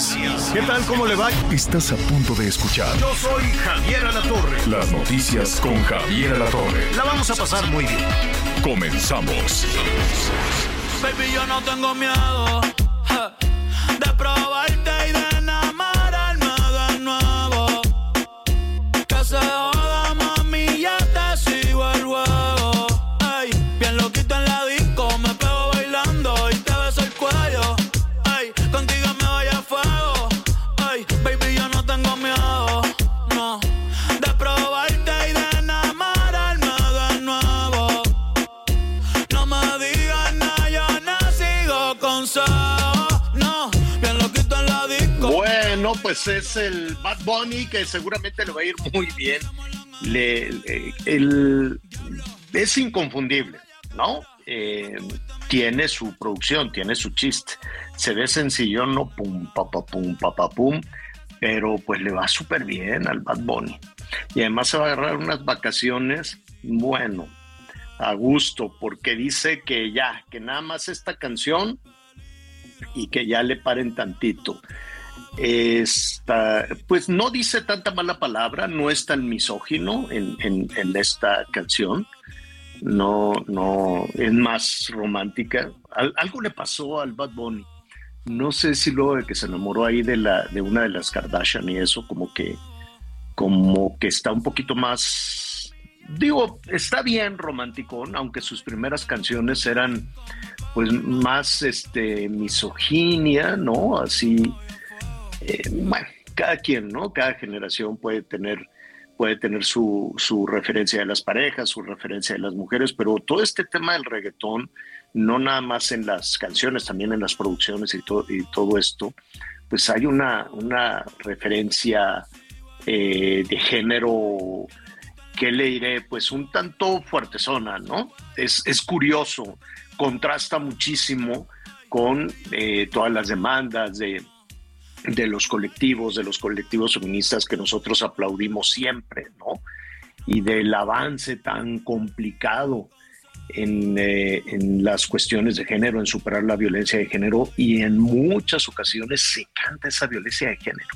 Noticias. ¿Qué tal? ¿Cómo le va? Estás a punto de escuchar Yo soy Javier Alatorre. las noticias con Javier Alatorre. La vamos a pasar muy bien. Comenzamos. Baby, yo no tengo miedo de probarte pues es el Bad Bunny que seguramente le va a ir muy bien. Le- le- el- es inconfundible, ¿no? Eh, tiene su producción, tiene su chiste. Se ve sencillo, no pum, pa, pa, pum, pa, pa, pum, pero pues le va súper bien al Bad Bunny. Y además se va a agarrar unas vacaciones, bueno, a gusto, porque dice que ya, que nada más esta canción y que ya le paren tantito. Esta, pues no dice tanta mala palabra, no es tan misógino en, en- esta canción, no, no, es más romántica. Al- algo le pasó al Bad Bunny. No sé si luego de que se enamoró ahí de, la, de una de las Kardashian y eso, como que, como que está un poquito más, digo, está bien romántico, aunque sus primeras canciones eran pues más este misoginia, ¿no? Así, eh, bueno, cada quien, ¿no? Cada generación puede tener puede tener su, referencia de las parejas, su referencia de las mujeres, pero todo este tema del reggaetón, no nada más en las canciones, también en las producciones y, todo y todo esto, pues hay una, una referencia eh, de género que le diré, pues un tanto fuertezona, ¿no? Es, es curioso, contrasta muchísimo con eh, todas las demandas de, de los colectivos, de los colectivos feministas que nosotros aplaudimos siempre, ¿no? Y del avance tan complicado en, eh, en las cuestiones de género, en superar la violencia de género, y en muchas ocasiones se canta esa violencia de género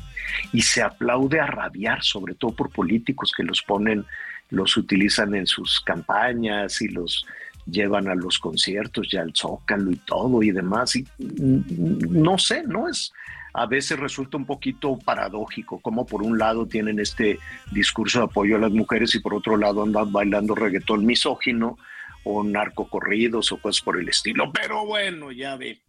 y se aplaude a rabiar, sobre todo por políticos que los ponen, los utilizan en sus campañas y los llevan a los conciertos y al zócalo y todo y demás. Y mm, no sé, no es a veces resulta un poquito paradójico, como por un lado tienen este discurso de apoyo a las mujeres y por otro lado andan bailando reggaetón misógino o narcocorridos o cosas por el estilo. Pero bueno, ya ve,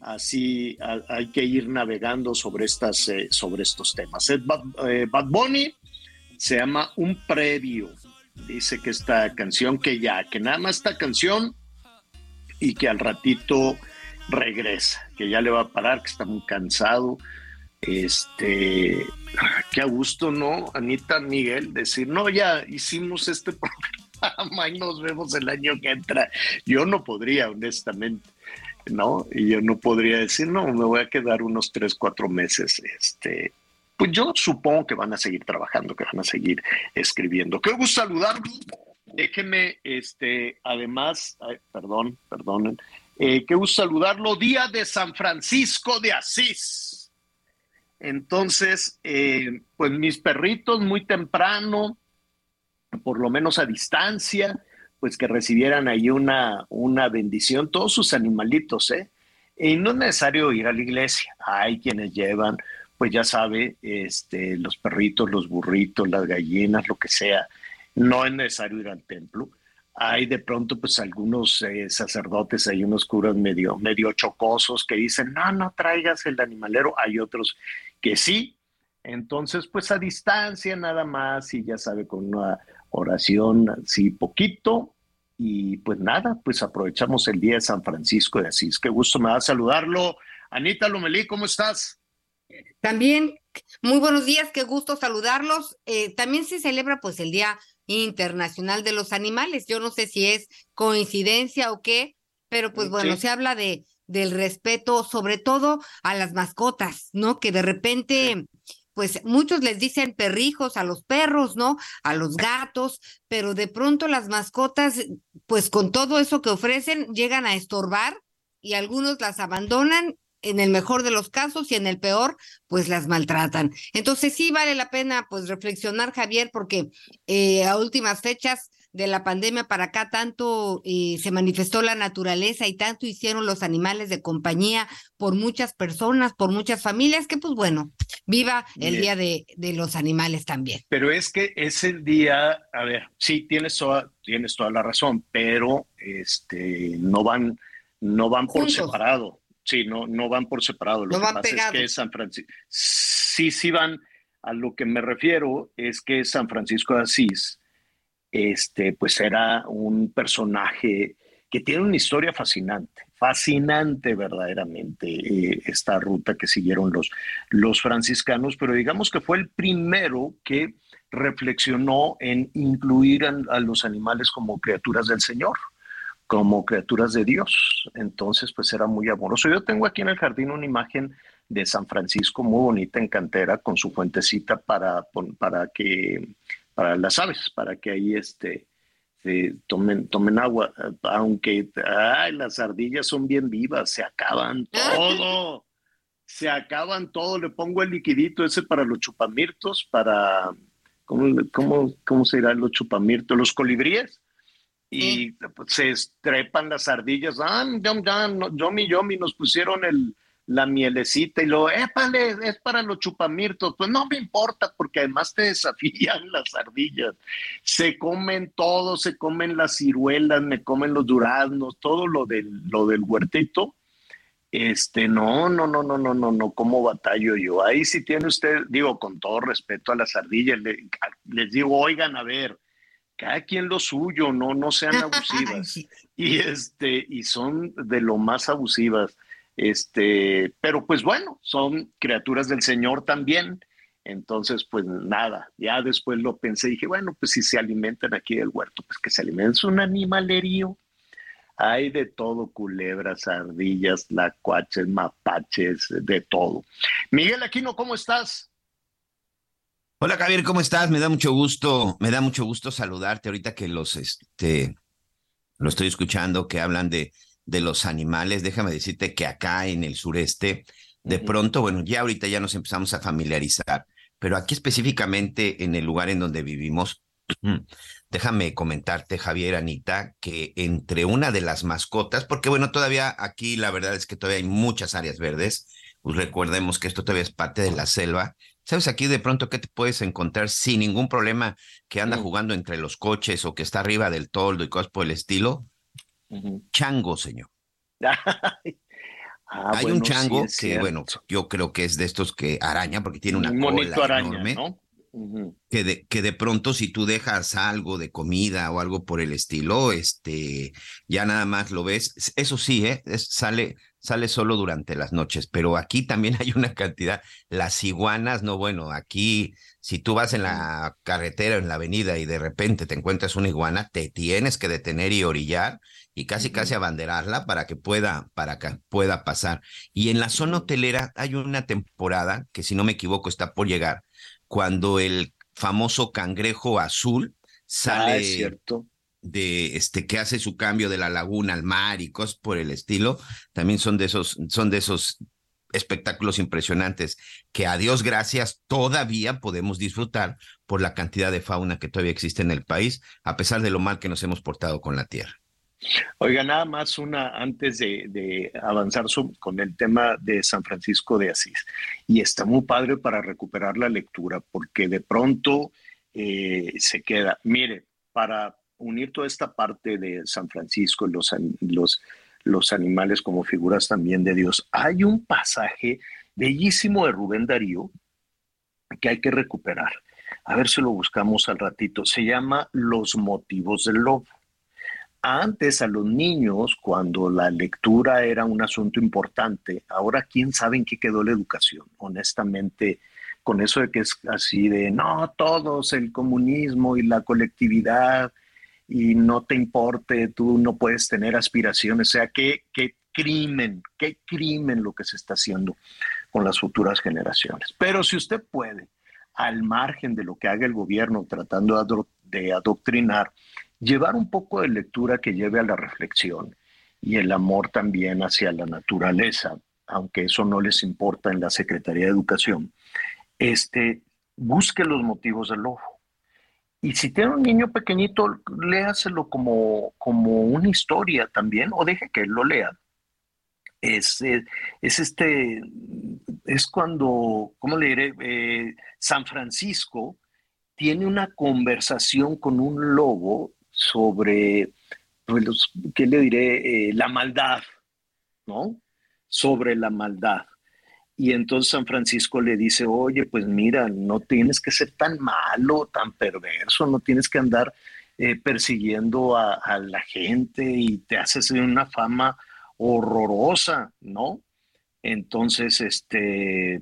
así hay que ir navegando sobre, estas, eh, sobre estos temas. Bad, eh, Bad Bunny se llama Un Previo. Dice que esta canción, que ya, que nada más esta canción y que al ratito regresa, que ya le va a parar, que está muy cansado. Este, qué a gusto, ¿no? Anita Miguel, decir, no, ya hicimos este programa y nos vemos el año que entra. Yo no podría, honestamente, ¿no? Y yo no podría decir, no, me voy a quedar unos tres, cuatro meses, este. Pues yo supongo que van a seguir trabajando, que van a seguir escribiendo. Qué gusto saludarlo. Déjeme, este, además, ay, perdón, perdonen, eh, qué gusto saludarlo, Día de San Francisco de Asís. Entonces, eh, pues mis perritos muy temprano, por lo menos a distancia, pues que recibieran ahí una, una bendición, todos sus animalitos, ¿eh? Y no es necesario ir a la iglesia, hay quienes llevan, pues ya sabe, este, los perritos, los burritos, las gallinas, lo que sea, no es necesario ir al templo. Hay de pronto pues algunos eh, sacerdotes, hay unos curas medio, medio chocosos que dicen, no, no traigas el animalero, hay otros que sí. Entonces pues a distancia nada más y ya sabe, con una oración así poquito y pues nada, pues aprovechamos el día de San Francisco de Asís. Qué gusto me da saludarlo. Anita Lomelí, ¿cómo estás? También, muy buenos días, qué gusto saludarlos. Eh, también se celebra pues el Día Internacional de los Animales. Yo no sé si es coincidencia o qué, pero pues bueno, se habla de del respeto, sobre todo a las mascotas, ¿no? Que de repente pues muchos les dicen perrijos a los perros, ¿no? A los gatos, pero de pronto las mascotas, pues con todo eso que ofrecen, llegan a estorbar y algunos las abandonan en el mejor de los casos y en el peor, pues las maltratan. Entonces sí vale la pena pues reflexionar, Javier, porque eh, a últimas fechas de la pandemia para acá tanto eh, se manifestó la naturaleza y tanto hicieron los animales de compañía por muchas personas, por muchas familias, que pues bueno, viva el Día de, de, los Animales también. Pero es que es el día, a ver, sí, tienes toda, tienes toda la razón, pero este, no van, no van por separado. Sí, no, no van por separado. Lo no que van pasa pegados. es que San Francisco, sí, sí van, a lo que me refiero es que San Francisco de Asís, este, pues era un personaje que tiene una historia fascinante, fascinante verdaderamente eh, esta ruta que siguieron los, los franciscanos, pero digamos que fue el primero que reflexionó en incluir a, a los animales como criaturas del Señor como criaturas de Dios. Entonces, pues era muy amoroso. Yo tengo aquí en el jardín una imagen de San Francisco muy bonita en cantera con su fuentecita para, para que para las aves, para que ahí este, se tomen, tomen agua, aunque ay, las ardillas son bien vivas, se acaban todo, se acaban todo, le pongo el liquidito ese para los chupamirtos, para, ¿cómo, cómo, cómo se dirá los chupamirtos? Los colibríes, y pues, se estrepan las ardillas, ah, yom, yom, yomi, yomi, nos pusieron el, la mielecita y luego, épale, es para los chupamirtos. Pues no me importa porque además te desafían las ardillas. Se comen todo, se comen las ciruelas, me comen los duraznos, todo lo del, lo del huertito. Este, no, no, no, no, no, no, no, ¿cómo batallo yo? Ahí sí tiene usted, digo, con todo respeto a las ardillas, les digo, oigan, a ver, cada quien lo suyo, no, no sean abusivas. y este, y son de lo más abusivas. Este, pero pues bueno, son criaturas del Señor también. Entonces, pues nada, ya después lo pensé y dije, bueno, pues si se alimentan aquí del huerto, pues que se alimenten, es un animalerío. Hay de todo, culebras, ardillas, lacuaches, mapaches, de todo. Miguel Aquino, ¿cómo estás? Hola Javier, ¿cómo estás? Me da mucho gusto, me da mucho gusto saludarte ahorita que los, este, lo estoy escuchando, que hablan de, de los animales. Déjame decirte que acá en el sureste, de pronto, bueno, ya ahorita ya nos empezamos a familiarizar, pero aquí específicamente en el lugar en donde vivimos, déjame comentarte, Javier, Anita, que entre una de las mascotas, porque bueno, todavía aquí la verdad es que todavía hay muchas áreas verdes, pues recordemos que esto todavía es parte de la selva, ¿Sabes aquí de pronto qué te puedes encontrar sin ningún problema que anda jugando entre los coches o que está arriba del toldo y cosas por el estilo? Chango, señor. Ah, Hay bueno, un chango sí, que, bueno, yo creo que es de estos que araña porque tiene una un cola monito araña, enorme. ¿no? Que de, que de pronto si tú dejas algo de comida o algo por el estilo, este, ya nada más lo ves. Eso sí, ¿eh? Es- sale, sale solo durante las noches, pero aquí también hay una cantidad. Las iguanas, no, bueno, aquí si tú vas en la carretera, en la avenida y de repente te encuentras una iguana, te tienes que detener y orillar y casi casi abanderarla para que pueda, para que pueda pasar. Y en la zona hotelera hay una temporada que si no me equivoco está por llegar, cuando el famoso cangrejo azul Ah, sale es cierto. De este que hace su cambio de la laguna al mar y cosas por el estilo, también son de esos, son de esos espectáculos impresionantes que a Dios gracias todavía podemos disfrutar por la cantidad de fauna que todavía existe en el país, a pesar de lo mal que nos hemos portado con la tierra. Oiga, nada más una antes de, avanzar con el tema de San Francisco de Asís. Y está muy padre para recuperar la lectura, porque de pronto eh, se queda. Mire, para unir toda esta parte de San Francisco, los, an- los, los animales como figuras también de Dios, hay un pasaje bellísimo de Rubén Darío que hay que recuperar. A ver si lo buscamos al ratito. Se llama Los motivos del lobo antes a los niños, cuando la lectura era un asunto importante, ahora quién sabe en qué quedó la educación, honestamente, con eso de que es así de, no, todos, el comunismo y la colectividad, y no te importe, tú no puedes tener aspiraciones, o sea, qué, qué crimen, qué crimen lo que se está haciendo con las futuras generaciones. Pero si usted puede, al margen de lo que haga el gobierno tratando de adoctrinar, llevar un poco de lectura que lleve a la reflexión y el amor también hacia la naturaleza, aunque eso no les importa en la Secretaría de Educación, este, busque los motivos del lobo. Y si tiene un niño pequeñito, léaselo como, como una historia también, o deje que él lo lea. Es, eh, es, este, es cuando, ¿cómo le diré? Eh, San Francisco tiene una conversación con un lobo sobre, pues, ¿qué le diré? Eh, la maldad, ¿no? Sobre la maldad. Y entonces San Francisco le dice, oye, pues mira, no tienes que ser tan malo, tan perverso, no tienes que andar eh, persiguiendo a, la gente y te haces una fama horrorosa, ¿no? Entonces, este,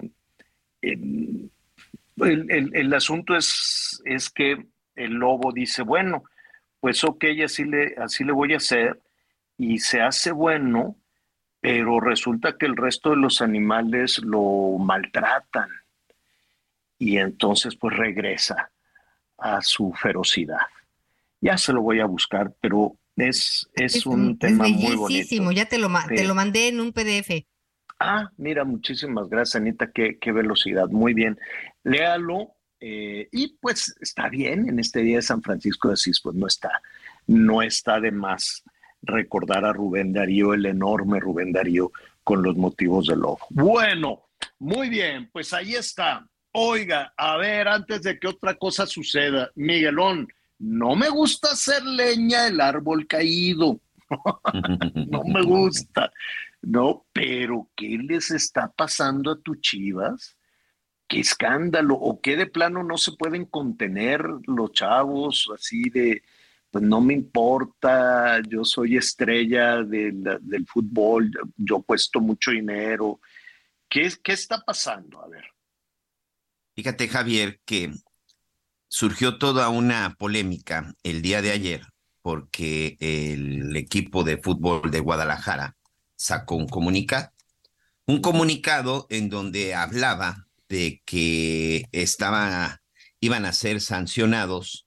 em, el, el, asunto es, es que el lobo dice, bueno, pues ok, así le, así le voy a hacer, y se hace bueno, pero resulta que el resto de los animales lo maltratan, y entonces pues regresa a su ferocidad. Ya se lo voy a buscar, pero es, es, un tema muy bonito. Ya te lo, te lo mandé en un PDF. Ah, mira, muchísimas gracias, Anita. Qué, qué velocidad. Muy bien. Léalo eh, y pues está bien, en este día de San Francisco de Asís, pues no está, no está de más recordar a Rubén Darío, el enorme Rubén Darío, con los motivos del lobo. Bueno, muy bien, pues ahí está. Oiga, a ver, antes de que otra cosa suceda, Miguelón, no me gusta hacer leña del árbol caído. no me gusta. No, pero ¿qué les está pasando a tus chivas? qué escándalo, o qué de plano no se pueden contener los chavos así de, pues no me importa, yo soy estrella del, fútbol, yo, he puesto mucho dinero. ¿Qué, ¿Qué está pasando? A ver. Fíjate, Javier, que surgió toda una polémica el día de ayer porque el equipo de fútbol de Guadalajara sacó un comunicado, un comunicado en donde hablaba de que estaba, iban a ser sancionados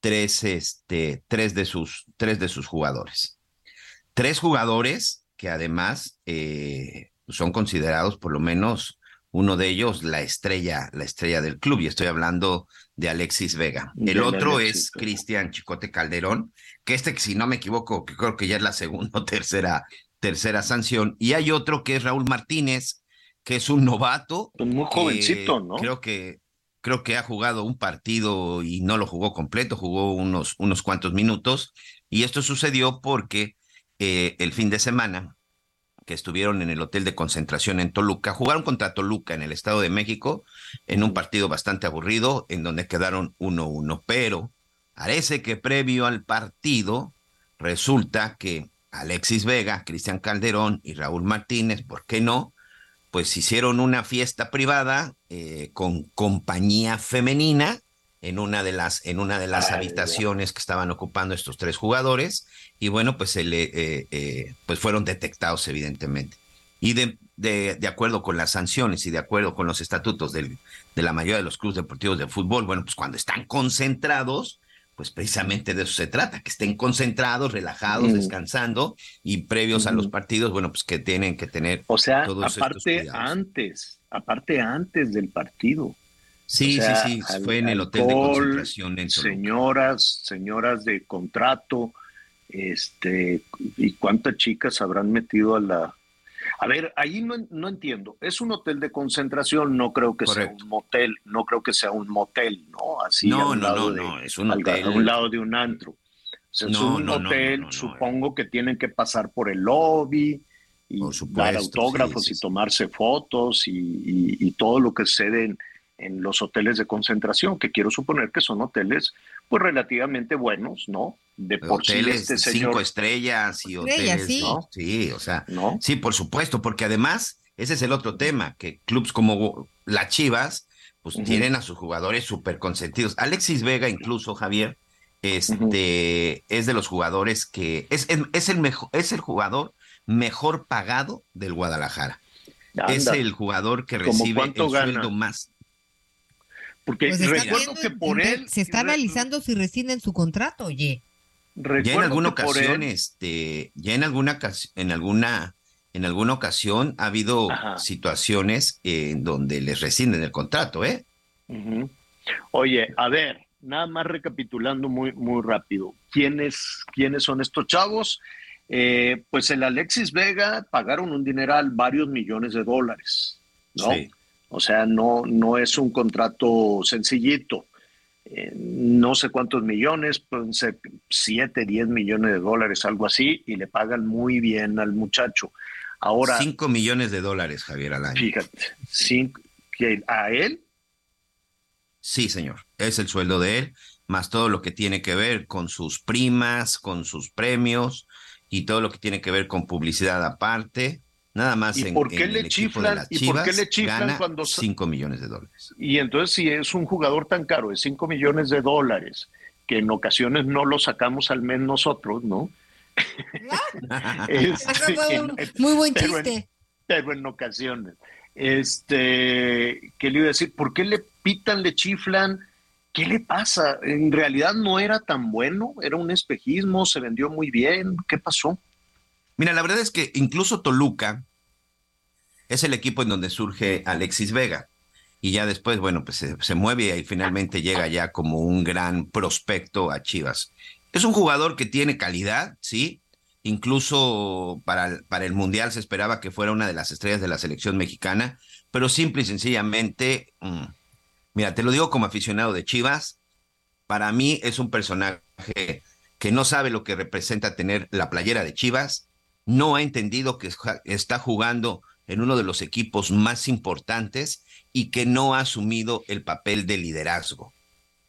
tres, este, tres, de sus, tres de sus jugadores. Tres jugadores que además eh, son considerados por lo menos uno de ellos la estrella, la estrella del club, y estoy hablando de Alexis Vega. El otro es Cristian Chicote Calderón, que este, si no me equivoco, que creo que ya es la segunda o tercera, tercera sanción, y hay otro que es Raúl Martínez, que es un novato. Pues muy jovencito, ¿no? Creo que, creo que ha jugado un partido y no lo jugó completo, jugó unos, unos cuantos minutos. Y esto sucedió porque eh, el fin de semana que estuvieron en el hotel de concentración en Toluca, jugaron contra Toluca en el Estado de México en un partido bastante aburrido en donde quedaron 1-1, pero parece que previo al partido resulta que Alexis Vega, Cristian Calderón y Raúl Martínez, ¿por qué no? Pues hicieron una fiesta privada eh, con compañía femenina en una de las, en una de las habitaciones que estaban ocupando estos tres jugadores y bueno, pues, se le, eh, eh, pues fueron detectados evidentemente. Y de, de, de, acuerdo con las sanciones y de acuerdo con los estatutos del, de la mayoría de los clubes deportivos de fútbol, bueno, pues cuando están concentrados, pues precisamente de eso se trata, que estén concentrados, relajados, descansando y previos a los partidos, bueno, pues que tienen que tener. O sea, aparte antes, aparte antes del partido. Sí, sí, sí, fue en el hotel de concentración. En señoras, señoras de contrato, este, y cuántas chicas habrán metido a la, a ver, ahí no, no, entiendo. Es un hotel de concentración, no creo que sea un motel, no creo que sea un motel, ¿no? Así no, no, no, no, es un hotel. A un lado de un antro. es un hotel, supongo que tienen que pasar por el lobby y dar autógrafos y tomarse fotos y, todo lo que sucede en, en los hoteles de concentración, que quiero suponer que son hoteles pues relativamente buenos, ¿no? De por sí hoteles este cinco señor. estrellas y hoteles, sí. ¿no? Sí, o sea, ¿No? sí, por supuesto, porque además ese es el otro tema, que clubs como las Chivas, pues tienen a sus jugadores súper consentidos. Alexis Vega, incluso, Javier, este, es de los jugadores que es, es, es el mejor, es el jugador mejor pagado del Guadalajara. Es el jugador que ¿Cómo recibe el gana? sueldo más. Porque Pues está recuerdo viendo que por él. Se está analizando si rescinden su contrato, oye. Ya en alguna él- ocasión, este, ya en alguna en alguna, en alguna ocasión ha habido Ajá. situaciones en donde les rescinden el contrato, ¿eh? Oye, a ver, nada más recapitulando muy, muy rápido. ¿Quiénes, ¿Quiénes son estos chavos? Eh, pues el Alexis Vega pagaron un dineral, varios millones de dólares, ¿no? Sí. O sea, no, no es un contrato sencillito. Eh, no sé cuántos millones, pueden ser 7, 10 millones de dólares, algo así, y le pagan muy bien al muchacho. Ahora, Cinco millones de dólares, Javier, al año. fíjate, cinco- que a él Sí, señor. Es el sueldo de él, más todo lo que tiene que ver con sus primas, con sus premios y todo lo que tiene que ver con publicidad aparte. Nada más ¿Y en, por qué en le el equipo de chiflan- y por qué le chiflan gana cuando sa- 5 millones de dólares. Y entonces si es un jugador tan caro de 5 millones de dólares, que en ocasiones no lo sacamos al mes nosotros, ¿no? Este, en- muy buen pero en- chiste. pero en ocasiones. Este, ¿qué le iba a decir? ¿Por qué le pitan, le chiflan? ¿Qué le pasa? En realidad no era tan bueno, era un espejismo, se vendió muy bien. ¿Qué pasó? Mira, la verdad es que incluso Toluca es el equipo en donde surge Alexis Vega. Y ya después, bueno, pues se, mueve y finalmente llega ya como un gran prospecto a Chivas. Es un jugador que tiene calidad, sí. Incluso para, el- para el Mundial se esperaba que fuera una de las estrellas de la selección mexicana, pero simple y sencillamente, mm, mira, te lo digo como aficionado de Chivas, para mí es un personaje que no sabe lo que representa tener la playera de Chivas, no ha entendido que está jugando en uno de los equipos más importantes y que no ha asumido el papel de liderazgo.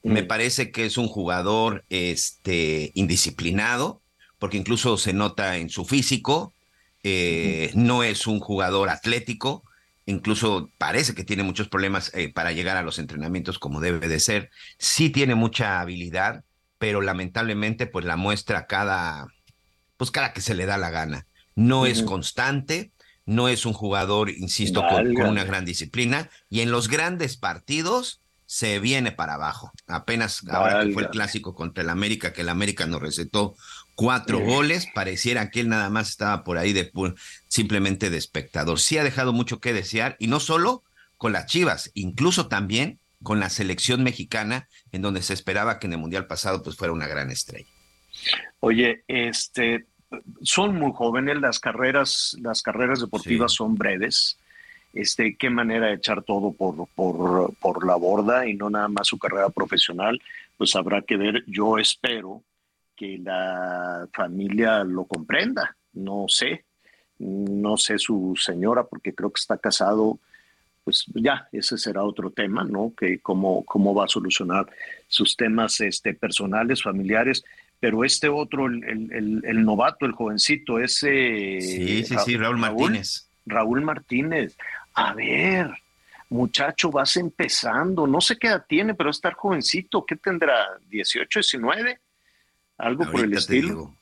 Me Mm. parece que es un jugador este, indisciplinado, porque incluso se nota en su físico, eh, no es un jugador atlético, incluso parece que tiene muchos problemas eh, para llegar a los entrenamientos como debe de ser. Sí tiene mucha habilidad, pero lamentablemente pues la muestra cada, pues cada que se le da la gana. No es constante, no es un jugador, insisto, con, una gran disciplina y en los grandes partidos se viene para abajo. Apenas ahora que fue el clásico contra el América, que el América nos recetó cuatro Sí. goles, pareciera que él nada más estaba por ahí de simplemente de espectador. Sí ha dejado mucho que desear y no solo con las Chivas, incluso también con la selección mexicana, en donde se esperaba que en el Mundial pasado pues fuera una gran estrella. Oye, este, son muy jóvenes, las carreras, las carreras deportivas Sí. son breves. Este, qué manera de echar todo por, por, por la borda y no nada más su carrera profesional, pues habrá que ver. Yo espero que la familia lo comprenda. No sé, no sé su señora, porque creo que está casado. Pues ya, ese será otro tema, ¿no? Que cómo, cómo va a solucionar sus temas este, personales, familiares pero este otro, el, el- el- el novato, el jovencito, ese... Sí, sí, Ra- sí, Raúl Martínez. Raúl Martínez. A ver, muchacho, vas empezando. No sé qué edad tiene, pero estar jovencito. ¿Qué tendrá? ¿18, 19? Algo por el estilo. digo.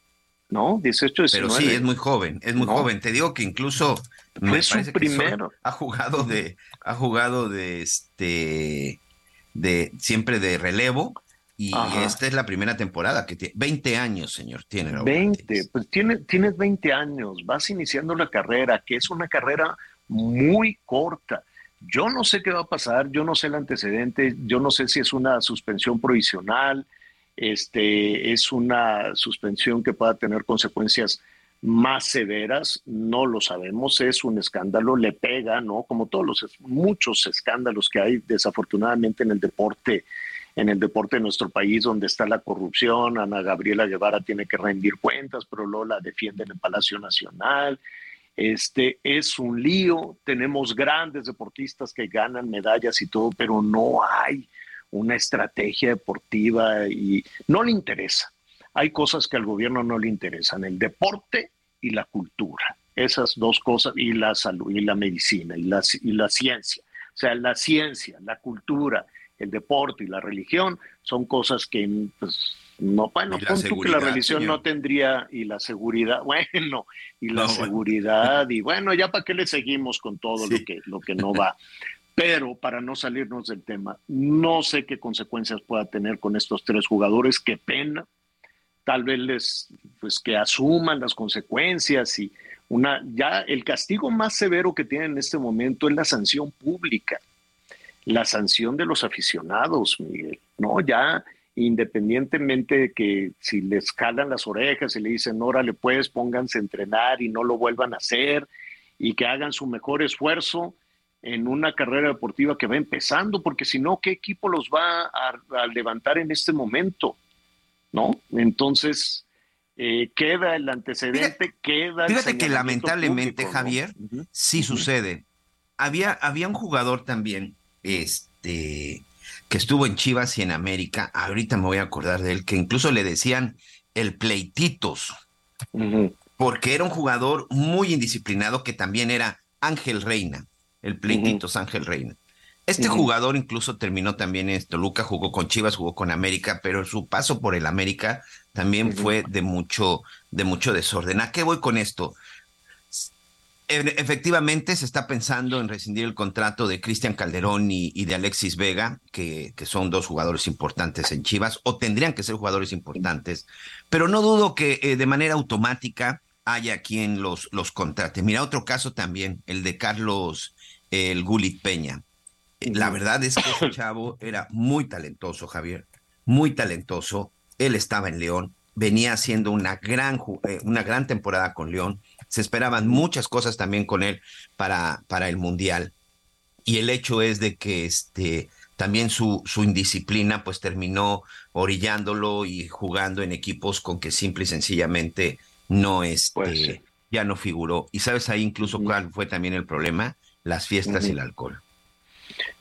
¿No? 18, 19. Pero sí, es muy joven, es muy No. joven. Te digo que incluso me Fue su parece que primero. ha jugado de, ha jugado de este, de siempre de relevo y Ajá. esta es la primera temporada que tiene 20 años, señor, tiene Raúl 20, Martínez. pues tiene, tienes 20 años, vas iniciando la carrera, que es una carrera muy corta. Yo no sé qué va a pasar, yo no sé el antecedente, yo no sé si es una suspensión provisional, este, es una suspensión que pueda tener consecuencias más severas, no lo sabemos, es un escándalo, le pega, ¿no? Como todos los muchos escándalos que hay desafortunadamente en el deporte en el deporte de nuestro país donde está la corrupción, Ana Gabriela Guevara tiene que rendir cuentas, pero luego la defiende en el Palacio Nacional. Este es un lío, tenemos grandes deportistas que ganan medallas y todo, pero no hay una estrategia deportiva y no le interesa. hay cosas que al gobierno no le interesan, el deporte y la cultura. Esas dos cosas, y la salud, y la medicina, y la, y la ciencia. O sea, la ciencia, la cultura, el deporte y la religión son cosas que pues, no, bueno, punto que la religión no tendría y la seguridad, bueno, y la seguridad, y bueno, ya para qué le seguimos con todo lo, que, lo que no va. Pero para no salirnos del tema, no sé qué consecuencias pueda tener con estos tres jugadores, qué pena. Tal vez les, pues que asuman las consecuencias y una, ya el castigo más severo que tienen en este momento es la sanción pública, la sanción de los aficionados, Miguel. No, ya independientemente de que si les calan las orejas y le dicen, órale, pues pónganse a entrenar y no lo vuelvan a hacer y que hagan su mejor esfuerzo en una carrera deportiva que va empezando, porque si no, ¿qué equipo los va a, levantar en este momento? ¿No? Entonces, eh, queda el antecedente, queda... El fíjate que lamentablemente, Javier, sí sucede. Había, había un jugador también, este, que estuvo en Chivas y en América, ahorita me voy a acordar de él, que incluso le decían el pleititos, porque era un jugador muy indisciplinado que también era Ángel Reina, el pleititos Ángel Reina. Este jugador incluso terminó también en Toluca, jugó con Chivas, jugó con América, pero su paso por el América también fue de mucho, de mucho desorden. ¿A qué voy con esto? Efectivamente, se está pensando en rescindir el contrato de Cristian Calderón y, de Alexis Vega, que, que, son dos jugadores importantes en Chivas, o tendrían que ser jugadores importantes, pero no dudo que eh, de manera automática haya quien los, los contrate. Mira, otro caso también, el de Carlos el Gulit Peña. La verdad es que ese chavo era muy talentoso, Javier, muy talentoso. Él estaba en León, venía haciendo una gran, eh, una gran temporada con León se esperaban muchas cosas también con él para, para el Mundial. Y el hecho es de que este, también su, su indisciplina pues terminó orillándolo y jugando en equipos con que simple y sencillamente no este, pues ya no figuró. Y sabes ahí incluso cuál fue también el problema, las fiestas y el alcohol.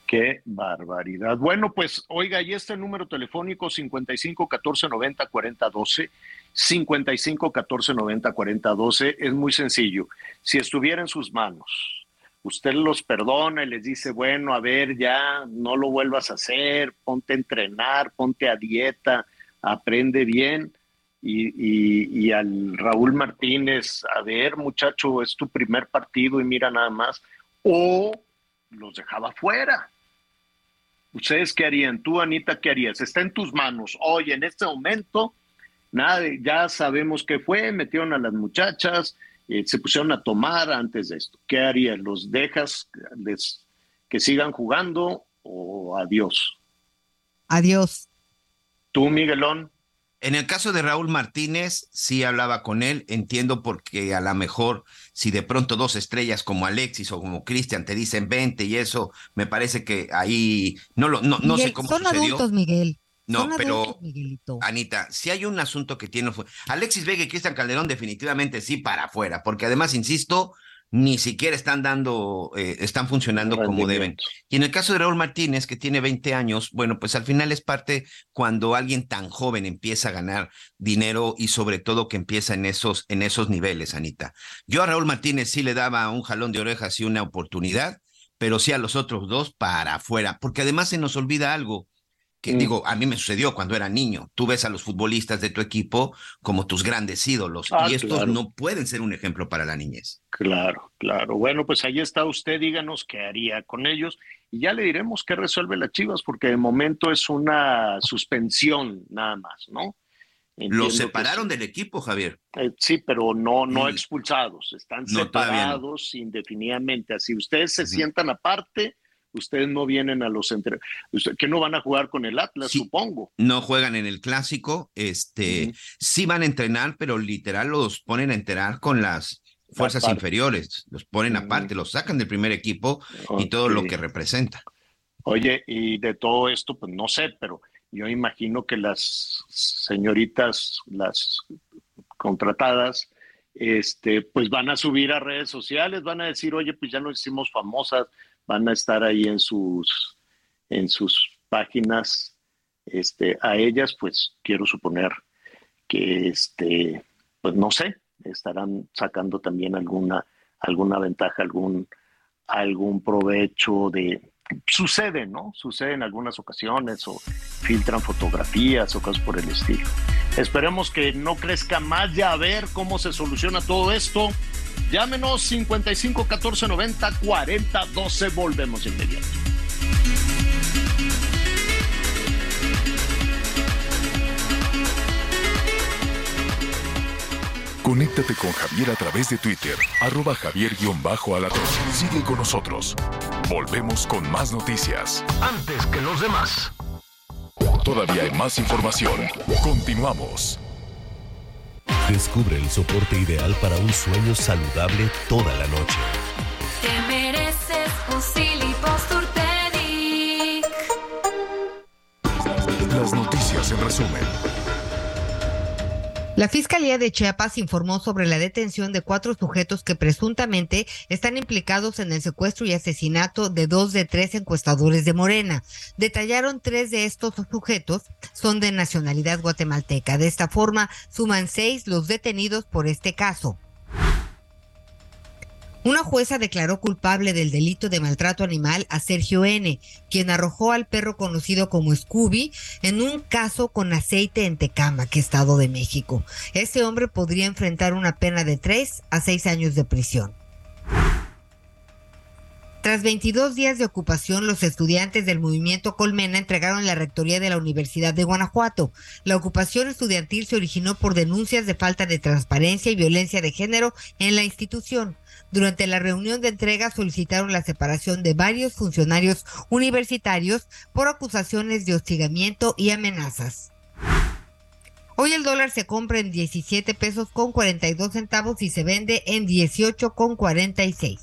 Qué barbaridad. Bueno, pues oiga, está el número telefónico 55 14 90 40 12. 55 14 90 40 12. Es muy sencillo. Si estuviera en sus manos, usted los perdona y les dice, bueno, a ver, ya no lo vuelvas a hacer, ponte a entrenar, ponte a dieta, aprende bien. Y, y al Raúl Martínez, a ver, muchacho, es tu primer partido y mira nada más. O los dejaba fuera ¿Ustedes qué harían? Tú, Anita, ¿qué harías? Está en tus manos. Hoy, en este momento, nada, ya sabemos qué fue, metieron a las muchachas, eh, se pusieron a tomar antes de esto. ¿Qué harías? ¿Los dejas les, que sigan jugando o adiós? Adiós. ¿Tú, Miguelón? En el caso de Raúl Martínez, sí hablaba con él, entiendo porque a lo mejor si de pronto dos estrellas como Alexis o como Cristian te dicen 20 y eso, me parece que ahí no lo no, no sé cómo son adultos, Miguel. No, pero Anita, si hay un asunto que tiene Alexis Vega y Cristian Calderón definitivamente sí para afuera, porque además insisto, ni siquiera están dando, eh, están funcionando como deben. Y en el caso de Raúl Martínez, que tiene 20 años, bueno, pues al final es parte cuando alguien tan joven empieza a ganar dinero y sobre todo que empieza en esos, en esos niveles, Anita. Yo a Raúl Martínez sí le daba un jalón de orejas y una oportunidad, pero sí a los otros dos para afuera, porque además se nos olvida algo que mm. digo, a mí me sucedió cuando era niño. Tú ves a los futbolistas de tu equipo como tus grandes ídolos ah, y estos no pueden ser un ejemplo para la niñez. Claro, claro. Bueno, pues ahí está usted, díganos qué haría con ellos y ya le diremos qué resuelve las Chivas porque de momento es una suspensión nada más, ¿no? Los separaron del equipo, Javier. Eh, sí, pero no, no expulsados, están separados indefinidamente. Así ustedes se sientan aparte, ustedes no vienen a los entre que no van a jugar con el Atlas, supongo. No juegan en el clásico, este, sí van a entrenar, pero literal los ponen a entrenar con las fuerzas inferiores, los ponen aparte, los sacan del primer equipo y todo lo que representa. Oye, y de todo esto, pues no sé, pero yo imagino que las señoritas, las contratadas, este, pues van a subir a redes sociales, van a decir, oye, pues ya nos hicimos famosas, van a estar ahí en sus, en sus páginas. Este, a ellas, pues quiero suponer que este, pues no sé, estarán sacando también alguna, alguna ventaja, algún, algún provecho de, sucede, ¿no? Sucede en algunas ocasiones o filtran fotografías o cosas por el estilo. Esperemos que no crezca más ya a ver cómo se soluciona todo esto. Llámenos 55 14 90 40 12. Volvemos inmediato. Conéctate con Javier a través de Twitter, arroba javier-alatón. Sigue con nosotros. Volvemos con más noticias. Antes que los demás. Todavía hay más información. Continuamos. Descubre el soporte ideal para un sueño saludable toda la noche. Te mereces un Las noticias en resumen. La Fiscalía de Chiapas informó sobre la detención de cuatro sujetos que presuntamente están implicados en el secuestro y asesinato de dos de tres encuestadores de Morena. Detallaron tres de estos sujetos son de nacionalidad guatemalteca. De esta forma, suman seis los detenidos por este caso. Una jueza declaró culpable del delito de maltrato animal a Sergio N., quien arrojó al perro conocido como Scooby en un caso con aceite en Tecama, que Estado de México. Este hombre podría enfrentar una pena de tres a seis años de prisión. Tras 22 días de ocupación, los estudiantes del movimiento Colmena entregaron la rectoría de la Universidad de Guanajuato. La ocupación estudiantil se originó por denuncias de falta de transparencia y violencia de género en la institución. Durante la reunión de entrega solicitaron la separación de varios funcionarios universitarios por acusaciones de hostigamiento y amenazas. Hoy el dólar se compra en 17 pesos con 42 centavos y se vende en 18 con 46.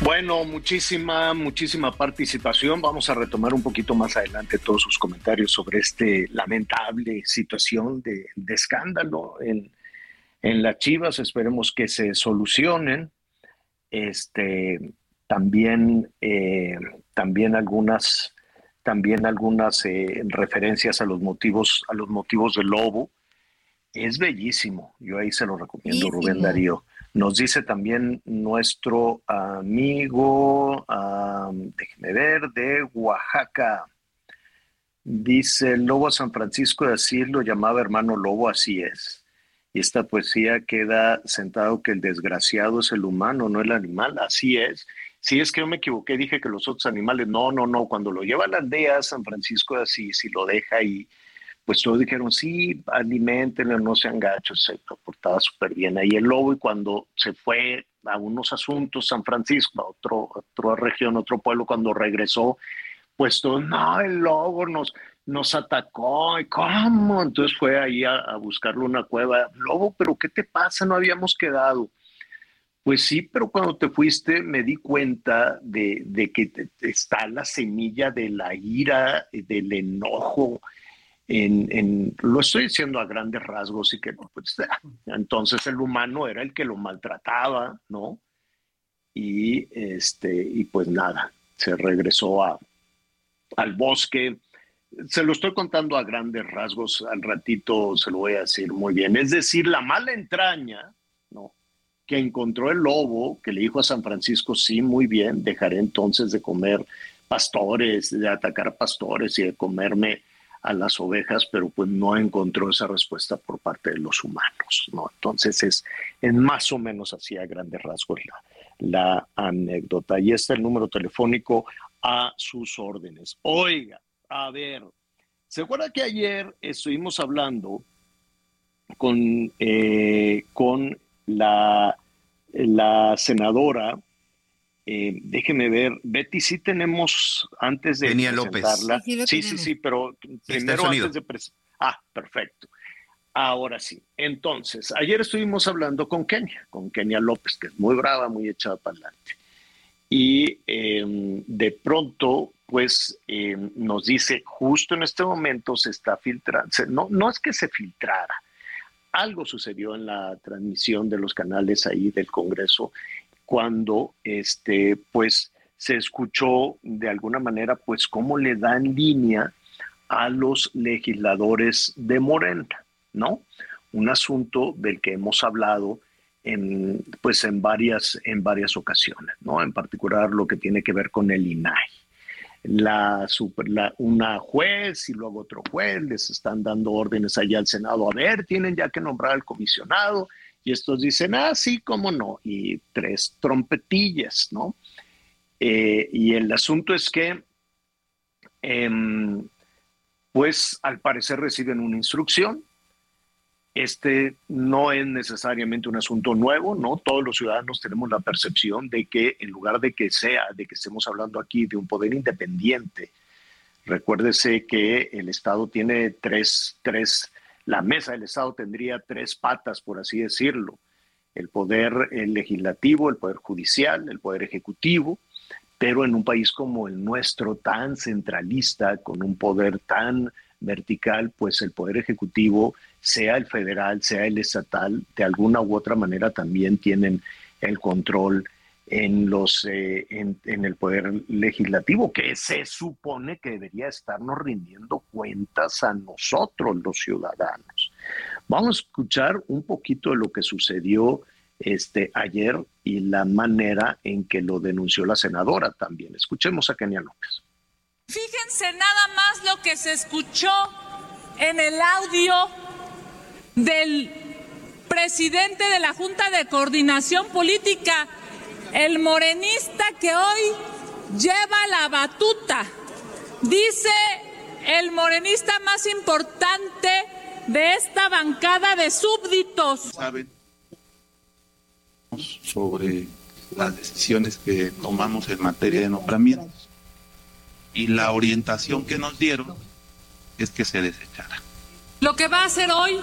Bueno, muchísima, muchísima participación. Vamos a retomar un poquito más adelante todos sus comentarios sobre este lamentable situación de, escándalo en, en las Chivas. Esperemos que se solucionen. Este, también, eh, también algunas, también algunas eh, referencias a los motivos, a los motivos del lobo. Es bellísimo. Yo ahí se lo recomiendo, Rubén Darío. Nos dice también nuestro amigo, déjeme ver, de Oaxaca. Dice Lobo San Francisco de Asís lo llamaba hermano Lobo, así es. Y esta poesía queda sentado que el desgraciado es el humano, no el animal, así es. Si es que yo me equivoqué, dije que los otros animales, no, no, no, cuando lo lleva a la aldea San Francisco de Asís y lo deja y pues todos dijeron, sí, alimentenlo, no sean gachos, se portaba súper bien ahí el lobo y cuando se fue a unos asuntos, San Francisco, a otro, otra región, otro pueblo, cuando regresó, pues todos, no, el lobo nos, nos atacó, ¿y cómo? Entonces fue ahí a, buscarle una cueva, lobo, pero ¿qué te pasa? No habíamos quedado. Pues sí, pero cuando te fuiste me di cuenta de, de que está la semilla de la ira, del enojo, en, lo estoy diciendo a grandes rasgos y que pues, entonces el humano era el que lo maltrataba, ¿no? Y este, y pues nada, se regresó a, al bosque. Se lo estoy contando a grandes rasgos, al ratito se lo voy a decir muy bien. Es decir, la mala entraña, ¿no? Que encontró el lobo, que le dijo a San Francisco, sí, muy bien, dejaré entonces de comer pastores, de atacar pastores y de comerme a las ovejas, pero pues no encontró esa respuesta por parte de los humanos, ¿no? Entonces es, más o menos así a grandes rasgos la, anécdota. Y está el número telefónico a sus órdenes. Oiga, a ver, ¿se acuerda que ayer estuvimos hablando con, eh, con la, la senadora eh, déjeme ver, Betty, sí tenemos antes de Kenia presentarla. Sí, sí, sí, pero primero antes de presentar. Ah, perfecto. Ahora sí. Entonces, ayer estuvimos hablando con Kenia, con Kenia López, que es muy brava, muy echada para adelante. Y em, de pronto, pues em, nos dice, justo en este momento se está filtrando, no, no es que se filtrara, algo sucedió en la transmisión de los canales ahí del Congreso cuando este, pues, se escuchó de alguna manera pues cómo le dan línea a los legisladores de Morena, ¿no? Un asunto del que hemos hablado en, pues en, varias, en varias ocasiones, ¿no? En particular lo que tiene que ver con el INAI. La, una juez y luego otro juez les están dando órdenes allá al Senado. A ver, tienen ya que nombrar al comisionado. Y estos dicen, ah, sí, cómo no. Y tres trompetillas, ¿no? Eh, y el asunto es que, em, pues al parecer reciben una instrucción este no es necesariamente un asunto nuevo, ¿no? Todos los ciudadanos tenemos la percepción de que en lugar de que sea, de que estemos hablando aquí de un poder independiente, recuérdese que el Estado tiene tres, tres, la mesa del Estado tendría tres patas, por así decirlo. El poder legislativo, el poder judicial, el poder ejecutivo, pero en un país como el nuestro, tan centralista, con un poder tan vertical, pues el poder ejecutivo sea el federal, sea el estatal, de alguna u otra manera también tienen el control en, los, eh, en, el poder legislativo, que se supone que debería estarnos rindiendo cuentas a nosotros, los ciudadanos. Vamos a escuchar un poquito de lo que sucedió este, ayer y la manera en que lo denunció la senadora también. Escuchemos a Kenia López. Fíjense nada más lo que se escuchó en el audio del presidente de la Junta de Coordinación Política, el morenista que hoy lleva la batuta. Dice el morenista más importante de esta bancada de súbditos. Sobre las decisiones que tomamos en materia de nombramientos y la orientación que nos dieron es que se desechara. Lo que va a hacer hoy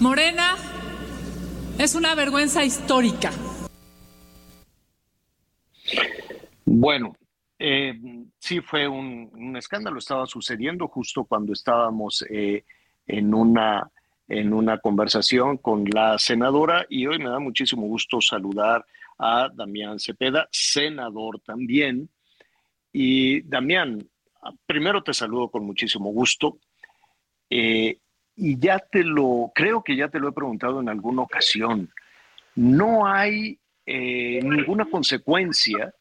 Morena es una vergüenza histórica. Bueno, eh, sí fue un, escándalo, estaba sucediendo justo cuando estábamos eh, en, una, en una conversación con la senadora y hoy me da muchísimo gusto saludar a Damián Cepeda, senador también. Y Damián, primero te saludo con muchísimo gusto. Eh, y ya te lo, creo que ya te lo he preguntado en alguna ocasión, no hay eh, ninguna consecuencia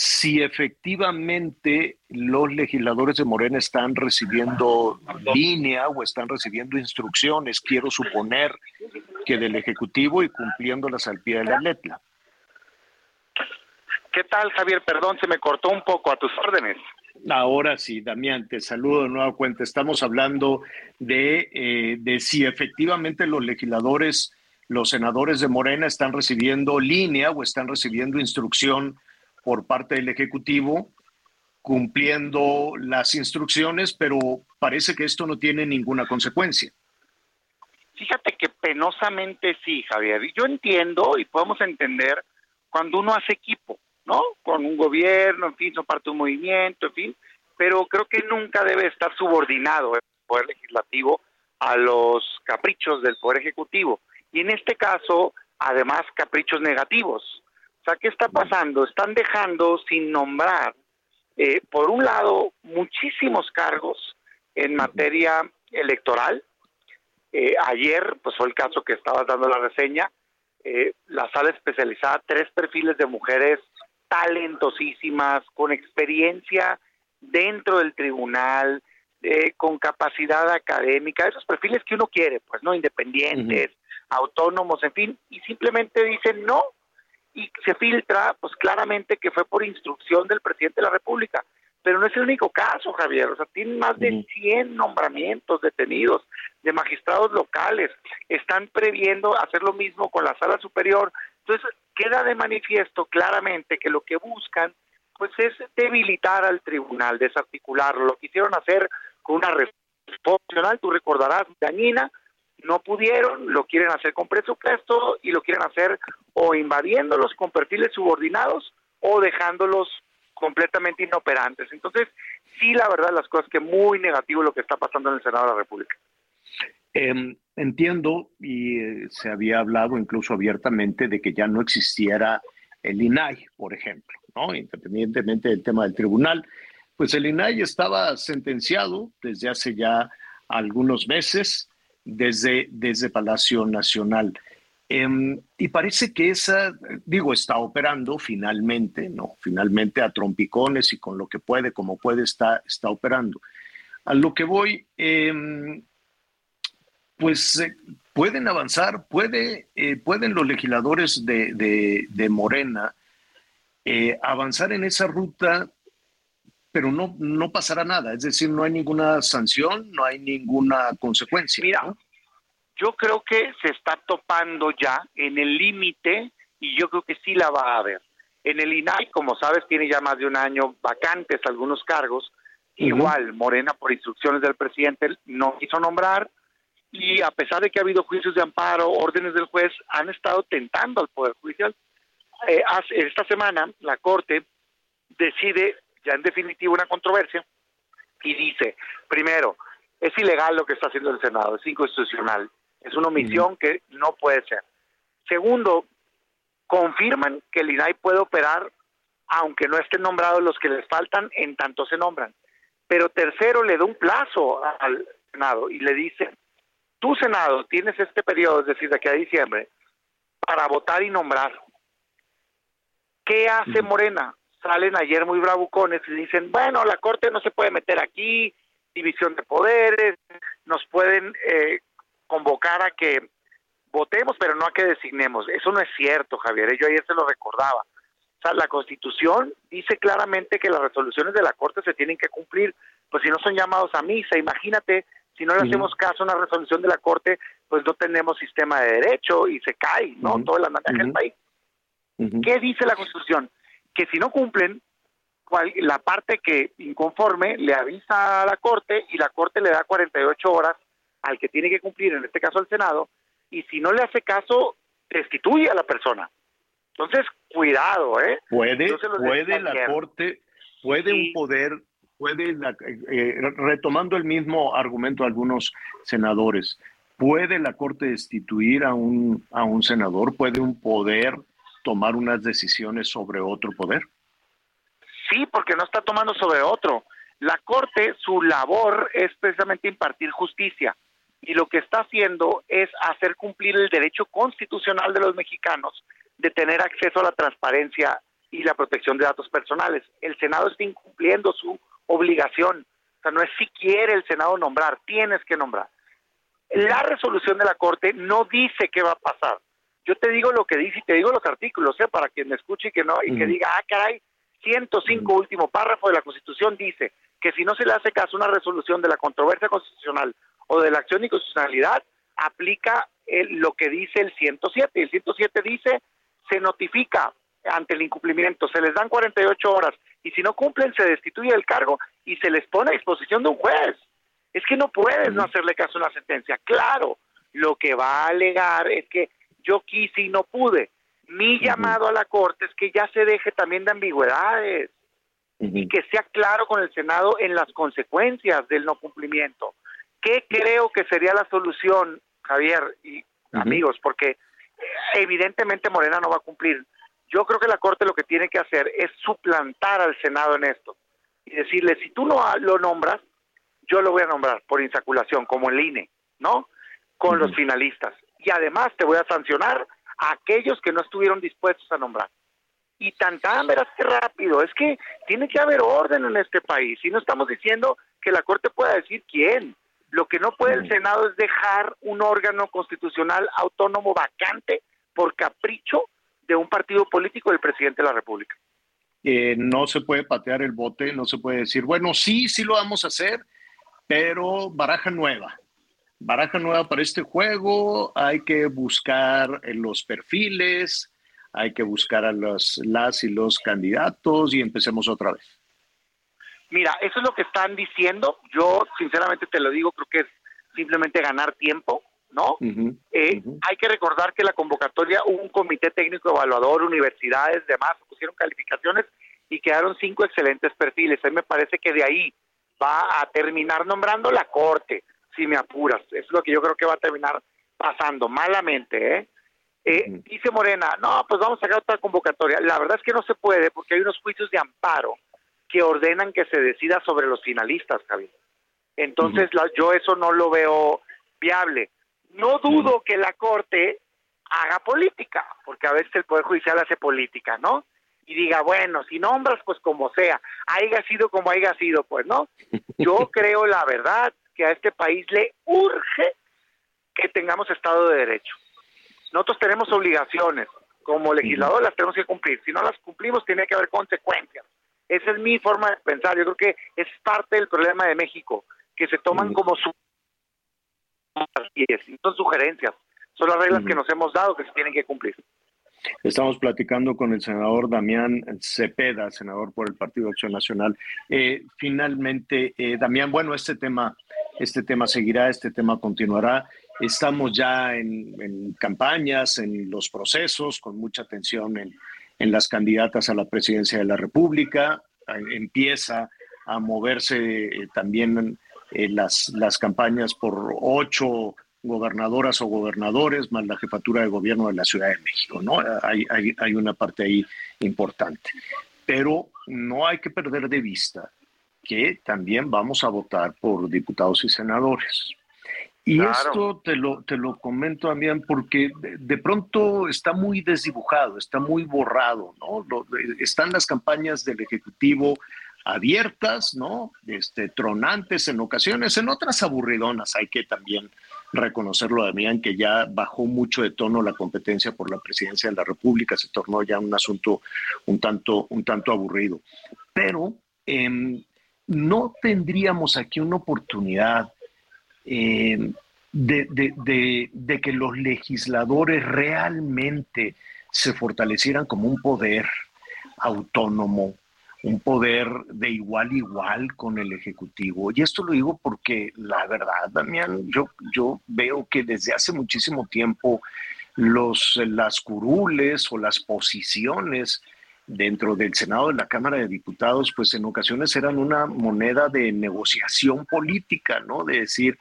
si efectivamente los legisladores de Morena están recibiendo línea o están recibiendo instrucciones, quiero suponer que del Ejecutivo y cumpliéndolas al pie de la letra. ¿Qué tal, Javier? Perdón, se me cortó un poco a tus órdenes. Ahora sí, Damián, te saludo de nueva cuenta. Estamos hablando de, eh, de si efectivamente los legisladores, los senadores de Morena están recibiendo línea o están recibiendo instrucción por parte del Ejecutivo, cumpliendo las instrucciones, pero parece que esto no tiene ninguna consecuencia. Fíjate que penosamente sí, Javier. Yo entiendo y podemos entender cuando uno hace equipo ¿no? Con un gobierno, en fin, son parte de un movimiento, en fin, pero creo que nunca debe estar subordinado el poder legislativo a los caprichos del poder ejecutivo. Y en este caso, además, caprichos negativos. O sea, ¿qué está pasando? Están dejando sin nombrar, eh, por un lado, muchísimos cargos en materia electoral. Eh, ayer, pues fue el caso que estabas dando la reseña, eh, la sala especializada, tres perfiles de mujeres talentosísimas, con experiencia dentro del tribunal, eh, con capacidad académica, esos perfiles que uno quiere, pues no independientes, autónomos, en fin, y simplemente dicen no, y se filtra, pues claramente que fue por instrucción del presidente de la República. Pero no es el único caso, Javier. O sea, tienen más de 100 nombramientos detenidos de magistrados locales. Están previendo hacer lo mismo con la sala superior. Entonces, queda de manifiesto claramente que lo que buscan pues es debilitar al tribunal, desarticularlo. Lo quisieron hacer con una reforma tú recordarás, dañina, no pudieron, lo quieren hacer con presupuesto y lo quieren hacer o invadiéndolos con perfiles subordinados o dejándolos completamente inoperantes. Entonces, sí, la verdad, las cosas que muy negativo lo que está pasando en el Senado de la República. Em, entiendo, y eh, se había hablado incluso abiertamente de que ya no existiera el INAI, por ejemplo, ¿no? independientemente del tema del tribunal, pues el INAI estaba sentenciado desde hace ya algunos meses desde, desde Palacio Nacional. Em, y parece que esa, digo, está operando finalmente, ¿no? Finalmente a trompicones y con lo que puede, como puede, está, está operando. A lo que voy, em, pues eh, pueden avanzar, puede, eh, pueden los legisladores de, de, Morena eh, avanzar en esa ruta, pero no, no pasará nada, es decir, no hay ninguna sanción, no hay ninguna consecuencia. Mira, yo creo que se está topando ya en el límite y yo creo que sí la va a haber. En el INAI, como sabes, tiene ya más de un año vacantes algunos cargos. Igual, Morena, por instrucciones del presidente, no quiso nombrar y a pesar de que ha habido juicios de amparo, órdenes del juez, han estado tentando al Poder Judicial. Eh, esta semana la Corte decide ya en definitiva una controversia y dice, primero, es ilegal lo que está haciendo el Senado, es inconstitucional. Es una omisión que no puede ser. Segundo, confirman que el INAI puede operar aunque no estén nombrados los que les faltan, en tanto se nombran. Pero tercero, le da un plazo al Senado y le dice, tu Senado tienes este periodo, es decir, de aquí a diciembre, para votar y nombrar. ¿Qué hace Morena? Salen ayer muy bravucones y dicen, bueno, la Corte no se puede meter aquí, división de poderes, nos pueden eh, convocar a que votemos, pero no a que designemos. Eso no es cierto, Javier. Yo ayer se lo recordaba. O sea, la Constitución dice claramente que las resoluciones de la Corte se tienen que cumplir, pues si no son llamados a misa, imagínate, si no le hacemos caso a una resolución de la Corte, pues no tenemos sistema de derecho y se cae, ¿no? Todo el andamiaje del país. ¿Qué dice la Constitución? Que si no cumplen, la parte que inconforme le avisa a la Corte y la Corte le da 48 horas al que tiene que cumplir, en este caso al Senado, y si no le hace caso, destituye a la persona. Entonces, cuidado, ¿eh? Puede, puede la Corte, puede un poder, puede, eh, retomando el mismo argumento de algunos senadores, ¿puede la Corte destituir a un, a un senador? ¿Puede un poder tomar unas decisiones sobre otro poder? Sí, porque no está tomando sobre otro. La Corte, su labor es precisamente impartir justicia y lo que está haciendo es hacer cumplir el derecho constitucional de los mexicanos de tener acceso a la transparencia y la protección de datos personales. El Senado está incumpliendo su obligación. O sea, no es si quiere el Senado nombrar, tienes que nombrar. La resolución de la Corte no dice qué va a pasar. Yo te digo lo que dice y te digo los artículos, ¿eh? para quien me escuche y que no y que diga, ah, caray, 105 último párrafo de la Constitución dice que si no se le hace caso a una resolución de la controversia constitucional o de la acción de inconstitucionalidad, aplica lo que dice el 107. El 107 dice, se notifica ante el incumplimiento, se les dan 48 horas y si no cumplen se destituye el cargo y se les pone a disposición de un juez. Es que no puedes no hacerle caso a una sentencia. Claro, lo que va a alegar es que yo quise y no pude. Mi llamado a la Corte es que ya se deje también de ambigüedades y que sea claro con el Senado en las consecuencias del no cumplimiento. ¿Qué creo que sería la solución, Javier y amigos? Porque evidentemente Morena no va a cumplir. Yo creo que la Corte lo que tiene que hacer es suplantar al Senado en esto y decirle, si tú no lo nombras, yo lo voy a nombrar por insaculación, como el INE, ¿no? Con los finalistas. Y además te voy a sancionar a aquellos que no estuvieron dispuestos a nombrar. Y tan tan, verás qué rápido. Es que tiene que haber orden en este país. Y no estamos diciendo que la Corte pueda decir quién. Lo que no puede el Senado es dejar un órgano constitucional autónomo vacante por capricho de un partido político del presidente de la República. Eh, no se puede patear el bote, no se puede decir, bueno, sí, sí lo vamos a hacer, pero baraja nueva. Baraja nueva para este juego, hay que buscar los perfiles, hay que buscar a los, las y los candidatos y empecemos otra vez. Mira, eso es lo que están diciendo. Yo, sinceramente, te lo digo, creo que es simplemente ganar tiempo, ¿no? Eh, hay que recordar que la convocatoria hubo un comité técnico evaluador, universidades, demás, pusieron calificaciones y quedaron cinco excelentes perfiles. A mí me parece que de ahí va a terminar nombrando la corte, si me apuras. Eso es lo que yo creo que va a terminar pasando, malamente, ¿eh? eh dice Morena, no, pues vamos a sacar otra convocatoria. La verdad es que no se puede porque hay unos juicios de amparo que ordenan que se decida sobre los finalistas, Javier. Entonces, la- yo eso no lo veo viable. No dudo que la Corte haga política, porque a veces el Poder Judicial hace política, ¿no? Y diga, bueno, si nombras, pues como sea, haya sido como haya sido, pues, ¿no? Yo creo, la verdad, que a este país le urge que tengamos Estado de Derecho. Nosotros tenemos obligaciones, como legisladores las tenemos que cumplir. Si no las cumplimos, tiene que haber consecuencias. Esa es mi forma de pensar. Yo creo que es parte del problema de México, que se toman como su... Y son sugerencias. Son las reglas que nos hemos dado que se tienen que cumplir. Estamos platicando con el senador Damián Cepeda, senador por el Partido Acción Nacional. Eh, finalmente, eh, Damián, bueno, este tema, este tema seguirá, este tema continuará. Estamos ya en, en campañas, en los procesos, con mucha atención en, en las candidatas a la presidencia de la República. Empieza a moverse eh, también eh, las, las campañas por ocho gobernadoras o gobernadores, más la jefatura de gobierno de la Ciudad de México, ¿no? Hay, hay, hay una parte ahí importante. Pero no hay que perder de vista que también vamos a votar por diputados y senadores. Y Claro. esto te lo, te lo comento también porque de, de pronto está muy desdibujado, está muy borrado, ¿no? Lo- están las campañas del Ejecutivo abiertas, ¿no? Este, tronantes en ocasiones, en otras aburridonas, hay que también reconocerlo, Damián, que ya bajó mucho de tono la competencia por la presidencia de la República, se tornó ya un asunto un tanto, un tanto aburrido. Pero em, no tendríamos aquí una oportunidad de- de que los legisladores realmente se fortalecieran como un poder autónomo, un poder de igual igual con el Ejecutivo. Y esto lo digo porque la verdad, Damián, yo, yo veo que desde hace muchísimo tiempo los, las curules o las posiciones dentro del Senado de la Cámara de Diputados, pues en ocasiones eran una moneda de negociación política, ¿no? De decir,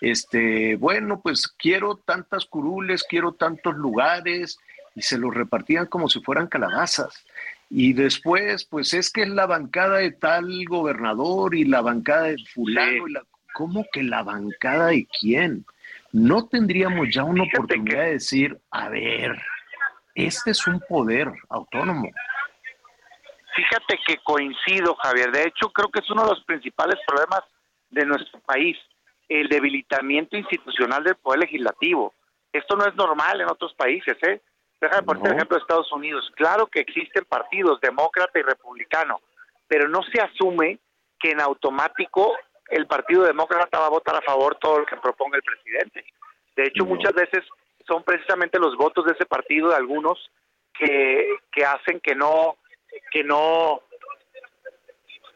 este, bueno, pues quiero tantas curules, quiero tantos lugares, y se los repartían como si fueran calabazas. Y después, pues es que es la bancada de tal gobernador y la bancada de fulano. y la- ¿Cómo que la bancada de quién? No tendríamos ya una oportunidad de decir, a ver, este es un poder autónomo. Fíjate que coincido, Javier. De hecho, creo que es uno de los principales problemas de nuestro país, el debilitamiento institucional del poder legislativo. Esto no es normal en otros países, ¿eh? Déjame ponerte el ejemplo de Estados Unidos. Claro que existen partidos demócrata y republicano, pero no se asume que en automático el Partido Demócrata va a votar a favor todo lo que proponga el presidente. De hecho, muchas veces son precisamente los votos de ese partido de algunos que, que hacen que no que no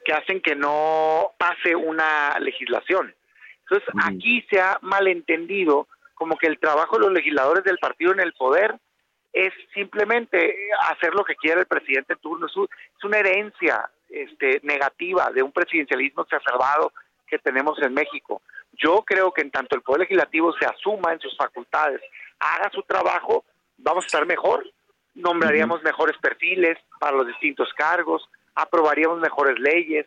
que hacen que no pase una legislación. Entonces, aquí se ha malentendido como que el trabajo de los legisladores del partido en el poder es simplemente hacer lo que quiera el presidente en turno. Es una herencia este, negativa de un presidencialismo exacerbado que tenemos en México. Yo creo que en tanto el Poder Legislativo se asuma en sus facultades, haga su trabajo, vamos a estar mejor. Nombraríamos mejores perfiles para los distintos cargos, aprobaríamos mejores leyes,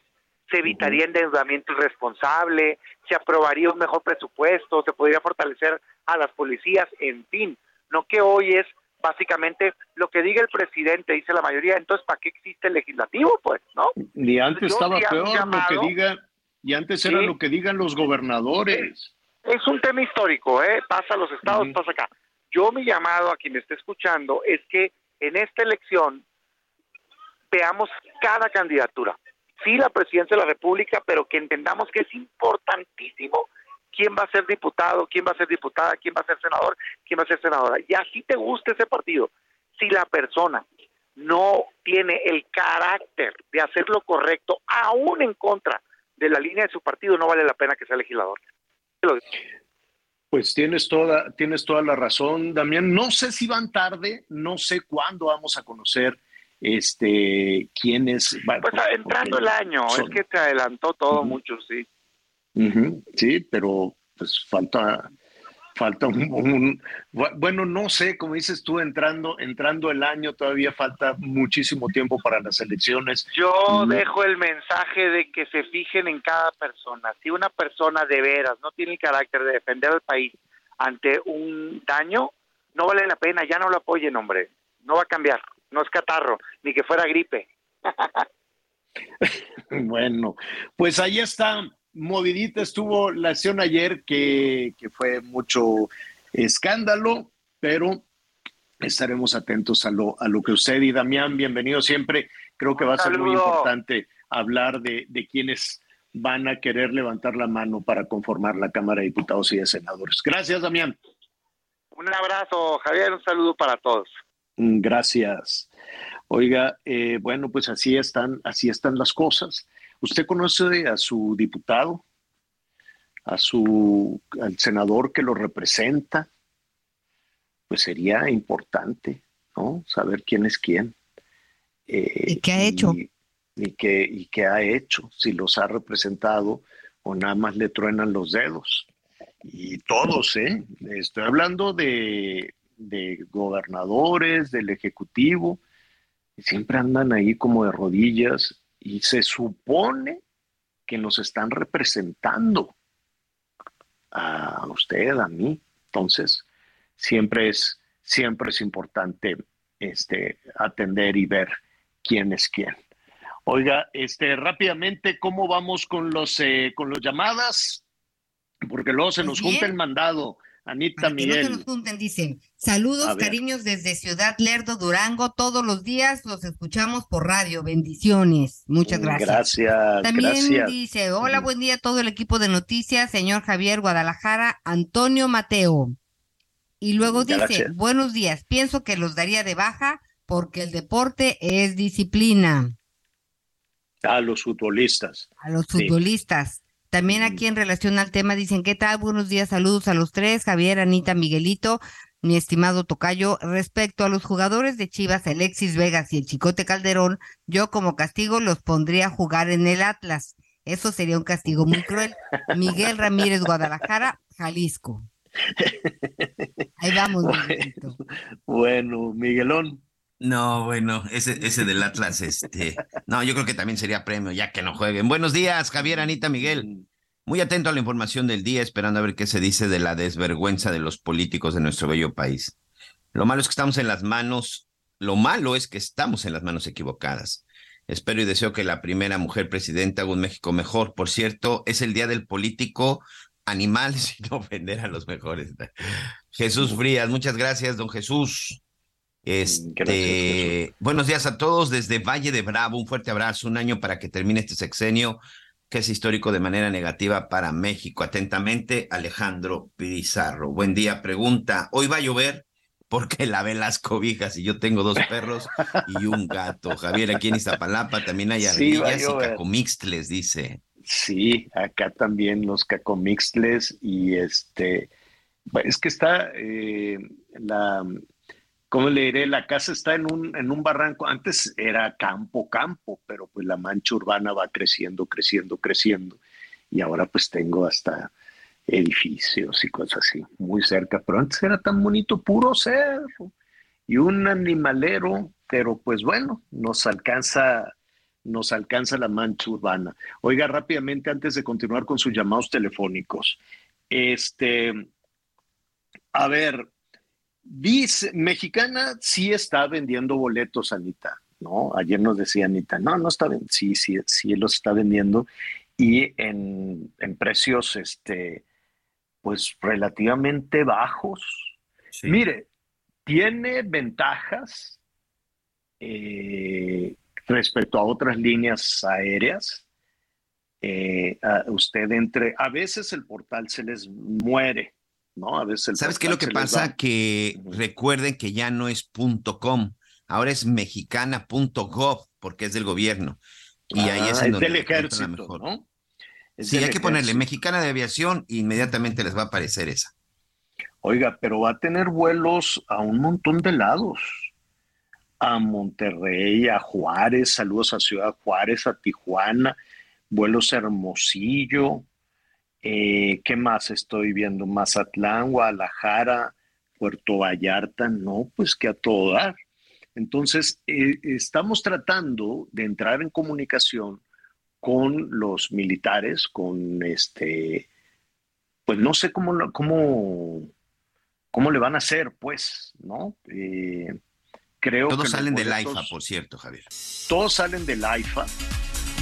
se evitaría endeudamiento irresponsable, se aprobaría un mejor presupuesto, se podría fortalecer a las policías, en fin. No que hoy es básicamente lo que diga el presidente, dice la mayoría, entonces ¿para qué existe el legislativo? Pues, ¿no? Y antes estaba peor lo que digan, y antes era Sí. lo que digan los gobernadores. Es un tema histórico, ¿eh? Pasa a los estados, pasa acá. Yo mi llamado a quien me esté escuchando es que en esta elección veamos cada candidatura. Sí, la presidencia de la República, pero que entendamos que es importantísimo quién va a ser diputado, quién va a ser diputada, quién va a ser senador, quién va a ser senadora. Y así te guste ese partido. Si la persona no tiene el carácter de hacer lo correcto, aún en contra de la línea de su partido, no vale la pena que sea legislador. Pues tienes toda, tienes toda la razón, Damián. No sé si van tarde, no sé cuándo vamos a conocer este quién es. Pues entrando el año, son- es que te adelantó todo mucho, sí. Sí, pero pues falta, falta un, bueno, no sé, como dices tú, entrando, entrando el año, todavía falta muchísimo tiempo para las elecciones. Yo dejo el mensaje de que se fijen en cada persona. Si una persona de veras no tiene el carácter de defender al país ante un daño, no vale la pena, ya no lo apoyen, hombre. No va a cambiar, no es catarro, ni que fuera gripe. bueno, pues ahí está movidita estuvo la acción ayer, que, fue mucho escándalo, pero estaremos atentos a lo, a lo que usted y Damián, bienvenido siempre. Creo que va a ser muy importante hablar de, de quienes van a querer levantar la mano para conformar la Cámara de Diputados y de Senadores. Gracias, Damián. Un abrazo, Javier, un saludo para todos. Gracias. Oiga, eh, bueno, pues así están, así están las cosas. ¿Usted conoce a su diputado? ¿A su al senador que lo representa? Pues sería importante, ¿no? Saber quién es quién. Eh, ¿Y qué ha hecho? Y, qué, y qué ha hecho, si los ha representado o nada más le truenan los dedos. Y todos, ¿eh? Estoy hablando de, de gobernadores, del Ejecutivo, siempre andan ahí como de rodillas y se supone que nos están representando a usted, a mí. Entonces, siempre es, siempre es importante este, atender y ver quién es quién. Oiga, este, rápidamente, ¿cómo vamos con los, eh, con los llamadas? Porque luego se nos junta el mandado. Anita Miguel. no se nos dicen. Saludos, cariños desde Ciudad Lerdo, Durango. Todos los días los escuchamos por radio. Bendiciones. Muchas gracias. Gracias. También dice: Hola, buen día a todo el equipo de noticias, señor Javier Guadalajara, Antonio Mateo. Y luego dice: Buenos días. Pienso que los daría de baja porque el deporte es disciplina. A los futbolistas. A los futbolistas. También aquí en relación al tema dicen, ¿qué tal? Buenos días, saludos a los tres, Javier, Anita, Miguelito, mi estimado Tocayo. Respecto a los jugadores de Chivas, Alexis Vegas y el Chicote Calderón, yo como castigo los pondría a jugar en el Atlas. Eso sería un castigo muy cruel. Miguel Ramírez, Guadalajara, Jalisco. Ahí vamos, Miguelito. Bueno, Miguelón. No, bueno, ese, ese del Atlas, este. No, yo creo que también sería premio, ya que no jueguen. Buenos días, Javier, Anita, Miguel. Muy atento a la información del día, esperando a ver qué se dice de la desvergüenza de los políticos de nuestro bello país. Lo malo es que estamos en las manos, lo malo es que estamos en las manos equivocadas. Espero y deseo que la primera mujer presidenta haga un México mejor. Por cierto, es el día del político animal sin ofender a los mejores. Jesús Frías, muchas gracias, don Jesús. Este, buenos días a todos desde Valle de Bravo. Un fuerte abrazo, un año para que termine este sexenio que es histórico de manera negativa para México. Atentamente, Alejandro Pizarro. Buen día. Pregunta: ¿Hoy va a llover? Porque lavé las cobijas y yo tengo dos perros y un gato. Javier, aquí en Iztapalapa también hay ardillas y cacomixtles, dice. Sí, acá también los cacomixtles y este, es que está eh, la ¿cómo le diré? La casa está en un, en un barranco. Antes era campo, campo, pero pues la mancha urbana va creciendo, creciendo, creciendo. Y ahora pues tengo hasta edificios y cosas así, muy cerca. Pero antes era tan bonito, puro cerro. Y un animalero, pero pues bueno, nos alcanza nos alcanza la mancha urbana. Oiga, rápidamente, antes de continuar con sus llamados telefónicos, este, a ver, Dice, Mexicana sí está vendiendo boletos, Anita, ¿no? Ayer nos decía Anita, no, no está vendiendo, sí, sí, sí los está vendiendo y en, precios, este, pues relativamente bajos. Mire, tiene ventajas eh, respecto a otras líneas aéreas. Eh, usted entre, a veces el portal se les muere, ¿no? A veces ¿Sabes qué es lo que pasa? Que recuerden que ya no es .com, ahora es mexicana.gov porque es del gobierno. Y ahí es ah, en donde del ejército, mejor. ¿no? sí, hay que ponerle mexicana de aviación e inmediatamente les va a aparecer esa. Oiga, pero va a tener vuelos a un montón de lados. A Monterrey, a Juárez, saludos a Ciudad Juárez, a Tijuana, vuelos a Hermosillo, Eh, ¿Qué más estoy viendo? Mazatlán, Guadalajara, Puerto Vallarta, no, pues que a todo dar. Entonces, eh, estamos tratando de entrar en comunicación con los militares, con este, pues no sé cómo, cómo, cómo le van a hacer, pues, ¿no? Eh, creo Todos salen del AIFA, por cierto, Javier. Todos salen del AIFA.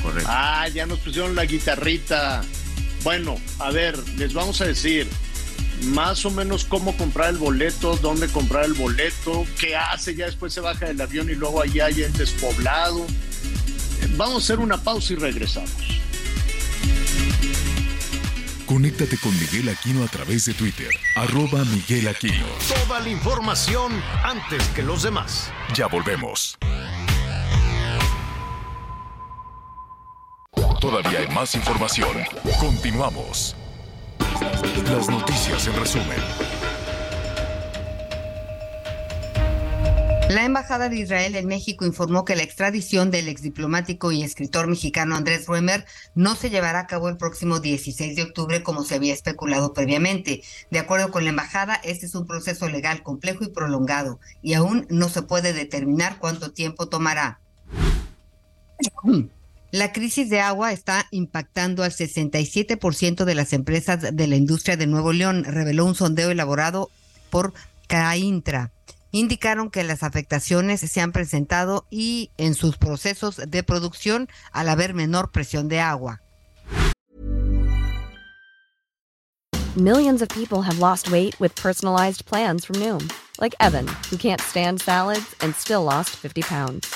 Correcto. Ah, ya nos pusieron la guitarrita. Bueno, a ver, les vamos a decir más o menos cómo comprar el boleto, dónde comprar el boleto, qué hace, ya después se baja del avión y luego allá hay el despoblado. Vamos a hacer una pausa y regresamos. Conéctate con Miguel Aquino a través de Twitter, arroba Miguel Aquino. Toda la información antes que los demás. Ya volvemos. Todavía hay más información. Continuamos. Las noticias en resumen. La Embajada de Israel en México informó que la extradición del exdiplomático y escritor mexicano Andrés Ruemer no se llevará a cabo el próximo 16 de octubre como se había especulado previamente. De acuerdo con la embajada, este es un proceso legal complejo y prolongado y aún no se puede determinar cuánto tiempo tomará. La crisis de agua está impactando al 67% de las empresas de la industria de Nuevo León, reveló un sondeo elaborado por CAINTRA. Indicaron que las afectaciones se han presentado y en sus procesos de producción al haber menor presión de agua. Millions of people have lost weight with personalized plans from Noom, like Evan, who can't stand salads and still lost 50 pounds.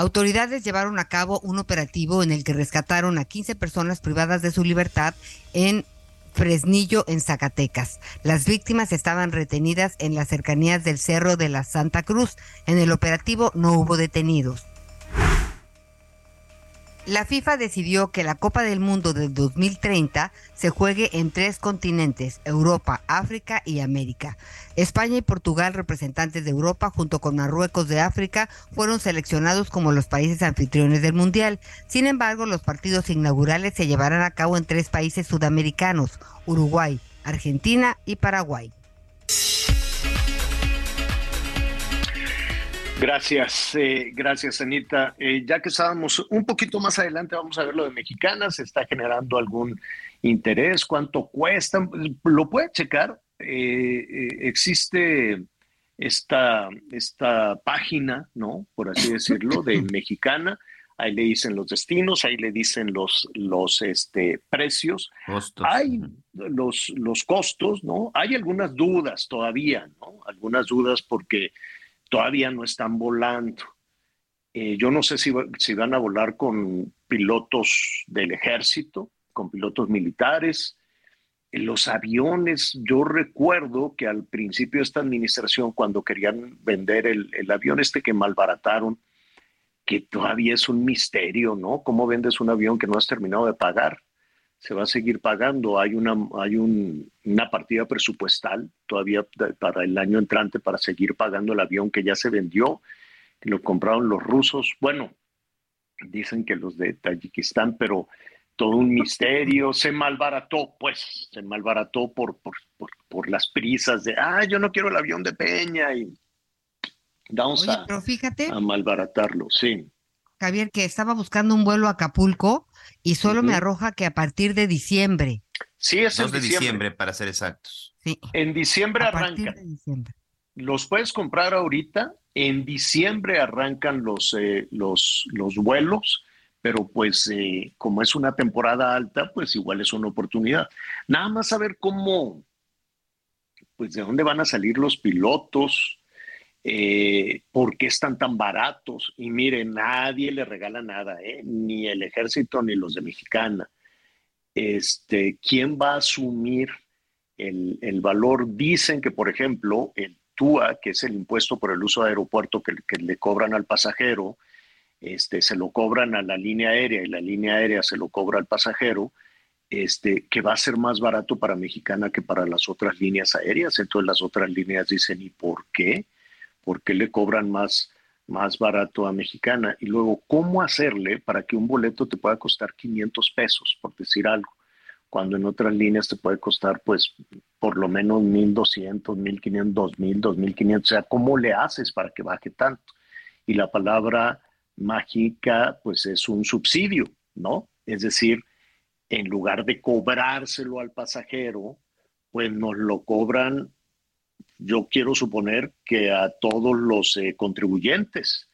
Autoridades llevaron a cabo un operativo en el que rescataron a 15 personas privadas de su libertad en Fresnillo, en Zacatecas. Las víctimas estaban retenidas en las cercanías del Cerro de la Santa Cruz. En el operativo no hubo detenidos. La FIFA decidió que la Copa del Mundo del 2030 se juegue en tres continentes, Europa, África y América. España y Portugal, representantes de Europa, junto con Marruecos de África, fueron seleccionados como los países anfitriones del Mundial. Sin embargo, los partidos inaugurales se llevarán a cabo en tres países sudamericanos, Uruguay, Argentina y Paraguay. Gracias, eh, gracias Anita. Eh, ya que estábamos un poquito más adelante, vamos a ver lo de Mexicanas, está generando algún interés, cuánto cuesta, lo puede checar. Eh, existe esta, esta página, ¿no? Por así decirlo, de Mexicana. Ahí le dicen los destinos, ahí le dicen los, los este, precios. Costos. Hay los, los costos, ¿no? Hay algunas dudas todavía, ¿no? Algunas dudas porque todavía no están volando. Eh, yo no sé si, van a volar con pilotos del ejército, con pilotos militares. Los aviones, yo recuerdo que al principio de esta administración, cuando querían vender el, el avión este que malbarataron, que todavía es un misterio, ¿no? ¿Cómo vendes un avión que no has terminado de pagar? Se va a seguir pagando. Hay una, hay un, una partida presupuestal todavía para el año entrante para seguir pagando el avión que ya se vendió, que lo compraron los rusos. Bueno, dicen que los de Tayikistán, pero todo un misterio. Se malbarató, pues, se malbarató por, por, por, por las prisas de, ah, yo no quiero el avión de Peña y vamos Oye, a, pero fíjate, a malbaratarlo, sí. Javier, que estaba buscando un vuelo a Acapulco y solo me arroja que a partir de diciembre. Sí, es 2 en de diciembre. diciembre, para ser exactos. Sí, En diciembre a partir arrancan. de diciembre. Los puedes comprar ahorita. En diciembre arrancan los, eh, los, los vuelos, pero pues eh, como es una temporada alta, pues igual es una oportunidad. Nada más saber cómo, pues de dónde van a salir los pilotos, eh, por qué están tan baratos. Y mire, nadie le regala nada, ¿eh? ni el ejército ni los de Mexicana. Este, ¿Quién va a asumir el, el valor? Dicen que, por ejemplo, el TUA, que es el impuesto por el uso de aeropuerto que, le cobran al pasajero, este, se lo cobran a la línea aérea y la línea aérea se lo cobra al pasajero, este, que va a ser más barato para Mexicana que para las otras líneas aéreas. Entonces las otras líneas dicen, ¿y por qué? ¿Por qué le cobran más, más barato a Mexicana? Y luego, ¿cómo hacerle para que un boleto te pueda costar 500 pesos, por decir algo? Cuando en otras líneas te puede costar, pues, por lo menos 1.200, 1.500, 2.000, 2.500. O sea, ¿cómo le haces para que baje tanto? Y la palabra mágica, pues, es un subsidio, ¿no? Es decir, en lugar de cobrárselo al pasajero, pues nos lo cobran, yo quiero suponer que a todos los eh, contribuyentes,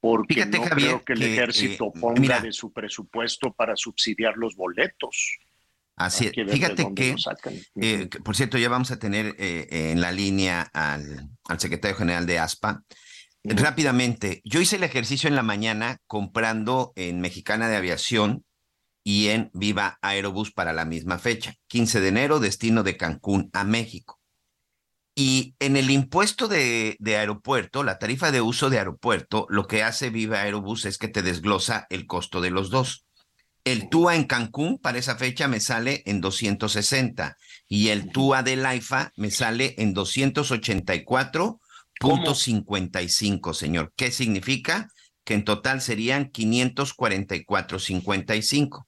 porque Fíjate, no Javier, creo que el que, ejército eh, ponga mira. de su presupuesto para subsidiar los boletos. Así es. Fíjate que, eh, que, por cierto, ya vamos a tener eh, en la línea al, al secretario general de ASPA. Rápidamente, yo hice el ejercicio en la mañana comprando en Mexicana de Aviación y en Viva Aerobús para la misma fecha, 15 de enero, destino de Cancún a México. Y en el impuesto de, de aeropuerto, la tarifa de uso de aeropuerto, lo que hace Viva Aerobús es que te desglosa el costo de los dos. El TUA en Cancún para esa fecha me sale en 260 y el TUA del AIFA me sale en 284.55, señor. ¿Qué significa? Que en total serían 544.55.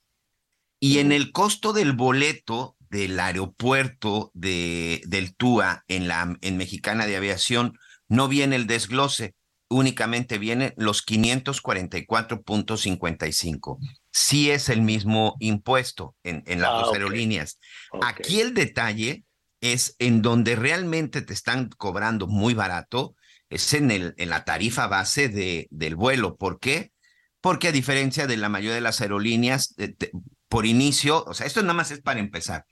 Y en el costo del boleto del aeropuerto de, del TUA en, la, en Mexicana de Aviación no viene el desglose, únicamente vienen los 544.55. Sí es el mismo impuesto en, en las Ah, dos aerolíneas. Aquí el detalle es en donde realmente te están cobrando muy barato, es en, el, en la tarifa base de, del vuelo. ¿Por qué? Porque a diferencia de la mayoría de las aerolíneas, eh, te- por inicio, o sea, esto nada más es para empezar.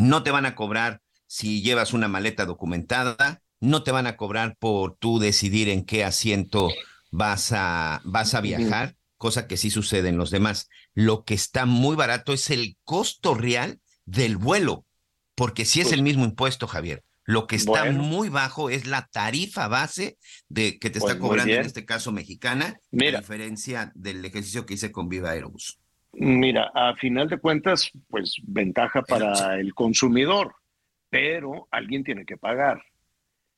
No te van a cobrar si llevas una maleta documentada, no te van a cobrar por tú decidir en qué asiento vas a, vas a viajar, cosa que sí sucede en los demás. Lo que está muy barato es el costo real del vuelo, porque sí es el mismo impuesto, Javier. Lo que está Bueno. muy bajo es la tarifa base de que te Pues está muy cobrando en este caso mexicana, Mira. a diferencia del ejercicio que hice con Viva Aerobús. Mira, a final de cuentas, pues ventaja para el consumidor, pero alguien tiene que pagar.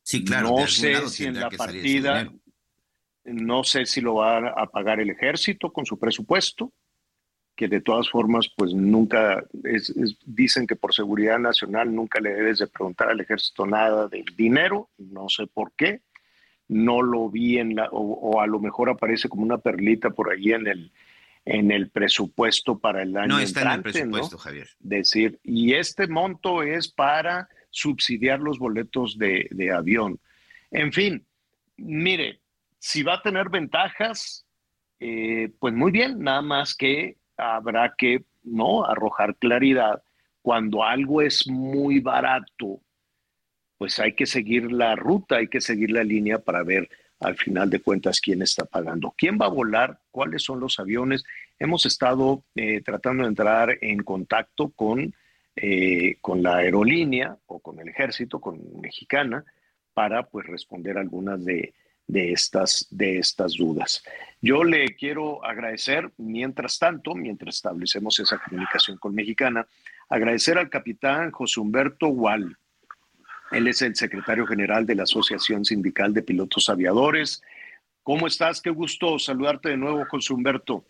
Sí, claro, No sé si en la partida, no sé si lo va a pagar el ejército con su presupuesto, que de todas formas, pues nunca, es- es- dicen que por seguridad nacional nunca le debes de preguntar al ejército nada del dinero, no sé por qué, no lo vi en la, o, o a lo mejor aparece como una perlita por ahí en el, en el presupuesto para el año No está en el entrante, ¿no? presupuesto, Javier. decir, y este monto es para subsidiar los boletos de, de avión. En fin, mire, si va a tener ventajas, eh, pues muy bien, nada más que habrá que no arrojar claridad. Cuando algo es muy barato, pues hay que seguir la ruta, hay que seguir la línea para ver al final de cuentas quién está pagando, quién va a volar, cuáles son los aviones. Hemos estado eh, tratando de entrar en contacto con, eh, con la aerolínea o con el ejército, con Mexicana, para pues responder algunas de, de, estas, de estas dudas. Yo le quiero agradecer, mientras tanto, mientras establecemos esa comunicación con Mexicana, agradecer al capitán José Humberto Wall. Él es el secretario general de la Asociación Sindical de Pilotos Aviadores. ¿Cómo estás? Qué gusto saludarte de nuevo, José Humberto.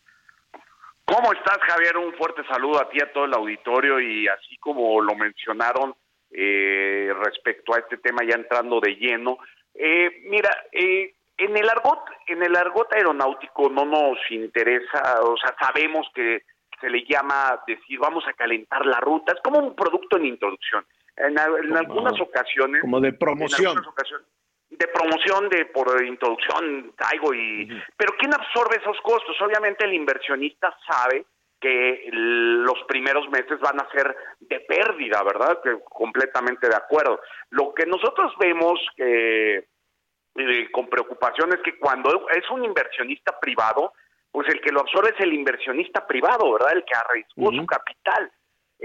¿Cómo estás, Javier? Un fuerte saludo a ti, a todo el auditorio y así como lo mencionaron eh, respecto a este tema ya entrando de lleno. Eh, mira, eh, en el argot, en el argot aeronáutico no nos interesa, o sea, sabemos que se le llama decir vamos a calentar la ruta, es como un producto en introducción. En, en algunas ocasiones, Como de promoción. ocasiones, de promoción de por introducción traigo y pero quién absorbe esos costos obviamente el inversionista sabe que los primeros meses van a ser de pérdida verdad que completamente de acuerdo. Lo que nosotros vemos que eh, con preocupación es que cuando es un inversionista privado pues el que lo absorbe es el inversionista privado verdad el que arriesgó su capital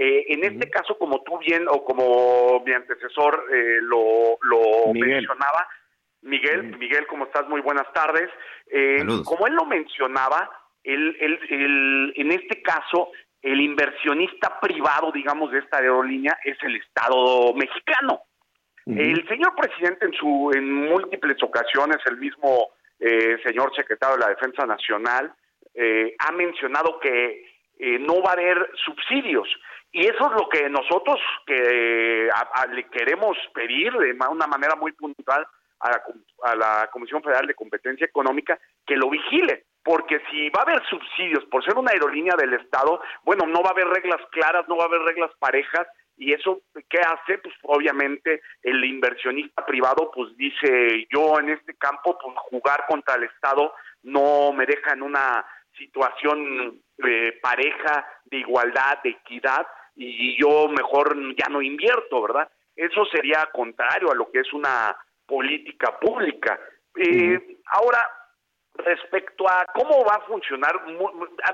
Eh, en este caso, como tú bien o como mi antecesor eh, lo, lo mencionaba, Miguel, Miguel, ¿cómo estás? Muy buenas tardes. Eh, como él lo mencionaba, él, él, en este caso, el inversionista privado, digamos, de esta aerolínea es el Estado mexicano. El señor presidente en su en múltiples ocasiones, el mismo eh, señor secretario de la Defensa Nacional, eh, ha mencionado que eh, no va a haber subsidios. Y eso es lo que nosotros que le queremos pedir de una manera muy puntual a la, a la Comisión Federal de Competencia Económica que lo vigile, porque si va a haber subsidios por ser una aerolínea del Estado, bueno, no va a haber reglas claras, no va a haber reglas parejas y eso qué hace pues obviamente el inversionista privado pues dice yo en este campo pues jugar contra el estado no me deja en una situación de pareja de igualdad de equidad y yo mejor ya no invierto verdad eso sería contrario a lo que es una política pública. Eh, ahora respecto a cómo va a funcionar,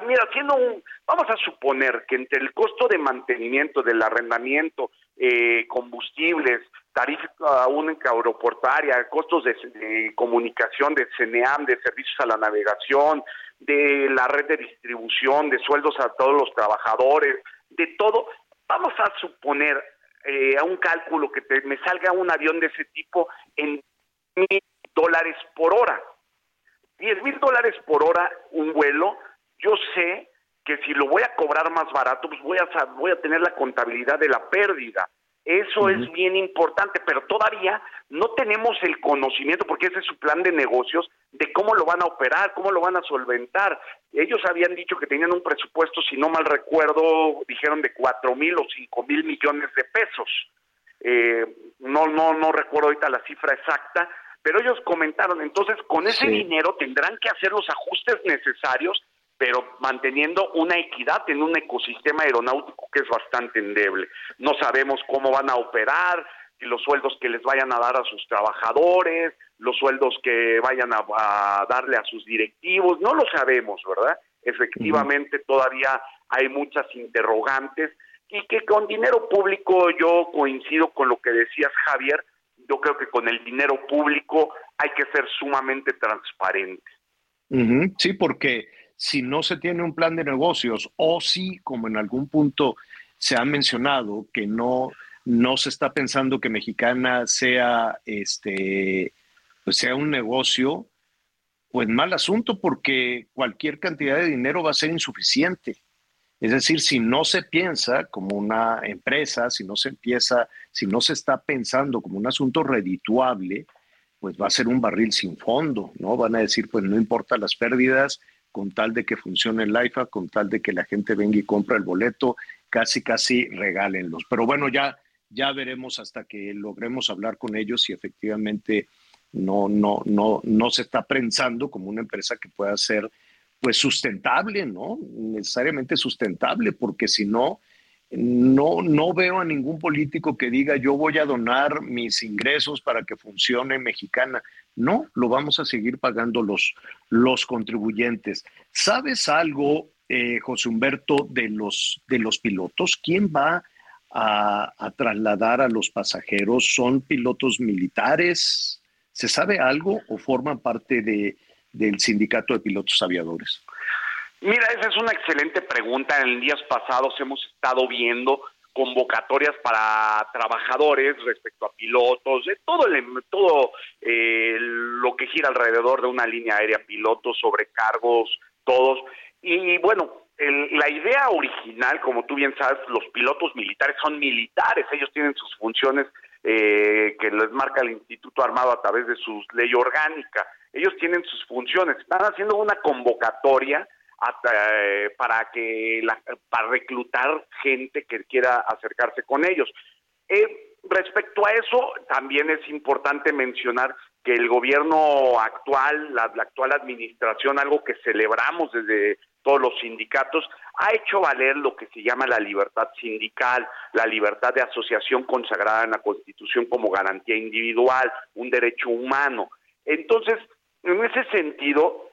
mira, haciendo un, vamos a suponer que entre el costo de mantenimiento, del arrendamiento, eh, combustibles, tarifa única aeroportuaria, costos de, comunicación, de CNEAM, de servicios a la navegación, de la red de distribución, de sueldos a todos los trabajadores, de todo, vamos a suponer eh, a un cálculo que me salga un avión de ese tipo en mil dólares por hora 10 mil dólares por hora un vuelo, yo sé que si lo voy a cobrar más barato, pues voy a, voy a tener la contabilidad de la pérdida. Eso es bien importante, pero todavía no tenemos el conocimiento, porque ese es su plan de negocios, de cómo lo van a operar, cómo lo van a solventar. Ellos habían dicho que tenían un presupuesto, si no mal recuerdo, dijeron de cuatro mil o cinco mil millones de pesos. Eh, no, no, no recuerdo ahorita la cifra exacta, pero ellos comentaron, entonces con ese dinero tendrán que hacer los ajustes necesarios, pero manteniendo una equidad en un ecosistema aeronáutico que es bastante endeble. No sabemos cómo van a operar, los sueldos que les vayan a dar a sus trabajadores, los sueldos que vayan a, darle a sus directivos, no lo sabemos, ¿verdad? Efectivamente, todavía hay muchas interrogantes y que con dinero público yo coincido con lo que decías, Javier, yo creo que con el dinero público hay que ser sumamente transparente. Sí, porque si no se tiene un plan de negocios o si, como en algún punto se ha mencionado, que no, no se está pensando que Mexicana sea, este, pues sea un negocio, pues mal asunto porque cualquier cantidad de dinero va a ser insuficiente. Es decir, si no se piensa como una empresa, si no se empieza, si no se está pensando como un asunto redituable, pues va a ser un barril sin fondo, ¿no? Van a decir, pues no importa las pérdidas, con tal de que funcione el IFA, con tal de que la gente venga y compra el boleto, casi, casi regálenlos. Pero bueno, ya, ya veremos hasta que logremos hablar con ellos si efectivamente no, no, no, no se está pensando como una empresa que pueda ser pues sustentable, ¿no? Necesariamente sustentable, porque si no, no, no veo a ningún político que diga yo voy a donar mis ingresos para que funcione mexicana. No, lo vamos a seguir pagando los, los contribuyentes. ¿Sabes algo, eh, José Humberto, de los, de los pilotos? ¿Quién va a, a trasladar a los pasajeros? ¿Son pilotos militares? ¿Se sabe algo o forman parte de, del Sindicato de Pilotos Aviadores? Mira, esa es una excelente pregunta. En días pasados hemos estado viendo convocatorias para trabajadores respecto a pilotos, de todo, el, todo eh, lo que gira alrededor de una línea aérea, pilotos, sobrecargos, todos. Y bueno, la idea original, como tú bien sabes, los pilotos militares son militares, ellos tienen sus funciones eh, que les marca el Instituto Armado a través de su ley orgánica ellos tienen sus funciones, están haciendo una convocatoria eh, para que para reclutar gente que quiera acercarse con ellos. Eh, respecto a eso, también es importante mencionar que el gobierno actual, la, actual administración, algo que celebramos desde todos los sindicatos, ha hecho valer lo que se llama la libertad sindical, la libertad de asociación consagrada en la Constitución como garantía individual, un derecho humano. Entonces, en ese sentido,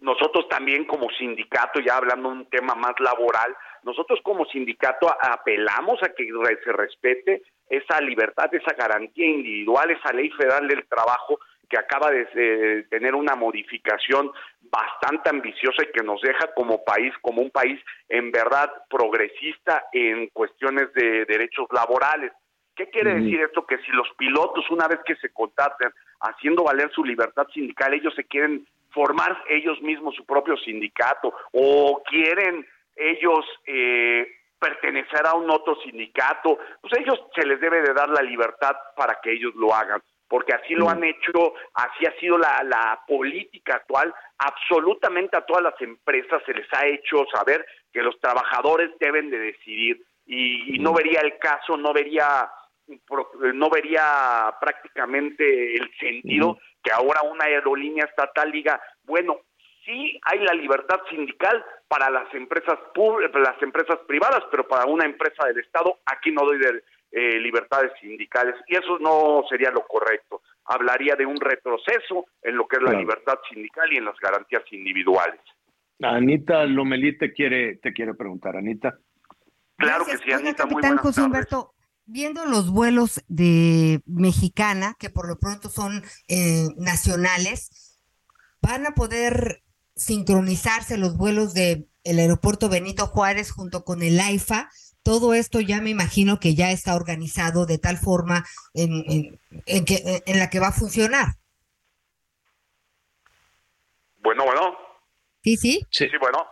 nosotros también como sindicato, ya hablando de un tema más laboral, nosotros como sindicato apelamos a que se respete esa libertad, esa garantía individual, esa ley federal del trabajo que acaba de tener una modificación bastante ambiciosa y que nos deja como país, como un país en verdad progresista en cuestiones de derechos laborales. ¿Qué quiere decir esto? Que si los pilotos, una vez que se contraten haciendo valer su libertad sindical, ellos se quieren formar ellos mismos su propio sindicato o quieren ellos eh, pertenecer a un otro sindicato, pues ellos se les debe de dar la libertad para que ellos lo hagan, porque así lo han hecho, así ha sido la, la política actual, absolutamente a todas las empresas se les ha hecho saber que los trabajadores deben de decidir y, no vería el caso, no vería no vería prácticamente el sentido que ahora una aerolínea estatal diga, bueno, sí hay la libertad sindical para las empresas las empresas privadas, pero para una empresa del Estado aquí no doy de, eh, libertades sindicales y eso no sería lo correcto. Hablaría de un retroceso en lo que es la libertad sindical y en las garantías individuales. Anita Lomelí te quiere te quiere preguntar, Anita. Claro que sí, Anita, muy buenas José Humberto, viendo los vuelos de Mexicana, que por lo pronto son eh, nacionales, ¿van a poder sincronizarse los vuelos del el aeropuerto Benito Juárez junto con el AIFA? Todo esto ya me imagino que ya está organizado de tal forma en, en, que, en la que va a funcionar. Bueno, bueno. Sí, sí. Sí, sí, bueno.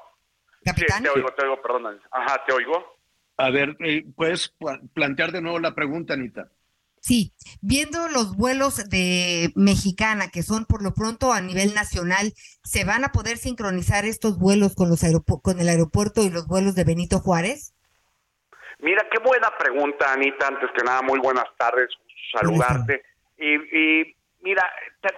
Capitán. te oigo, te oigo, perdón. Ajá, te oigo. A ver, eh, ¿puedes plantear de nuevo la pregunta, Anita? Sí, viendo los vuelos de Mexicana, que son por lo pronto a nivel nacional, ¿se van a poder sincronizar estos vuelos con, los con el aeropuerto y los vuelos de Benito Juárez? Mira, qué buena pregunta, Anita. Antes que nada, muy buenas tardes, saludarte. Y, y mira,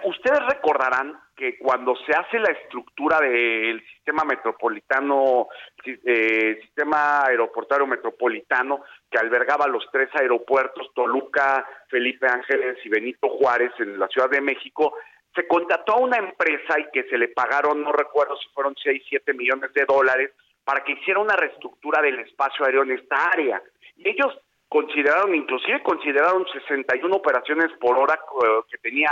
ustedes recordarán que cuando se hace la estructura del sistema metropolitano, eh, sistema aeroportuario metropolitano, que albergaba los tres aeropuertos, Toluca, Felipe Ángeles y Benito Juárez en la Ciudad de México, se contrató a una empresa y que se le pagaron, no recuerdo si fueron 6, 7 millones de dólares, para que hiciera una reestructura del espacio aéreo en esta área. Y ellos consideraron, inclusive consideraron 61 operaciones por hora eh, que tenía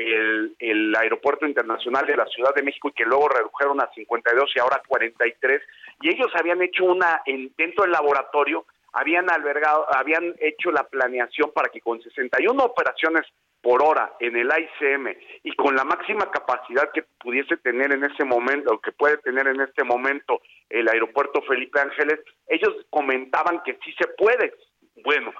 el, el, aeropuerto internacional de la Ciudad de México y que luego redujeron a 52 y ahora 43 y ellos habían hecho una en, dentro del laboratorio habían albergado habían hecho la planeación para que con 61 operaciones por hora en el ICM y con la máxima capacidad que pudiese tener en ese momento, o que puede tener en este momento el aeropuerto Felipe Ángeles, ellos comentaban que sí se puede. Bueno,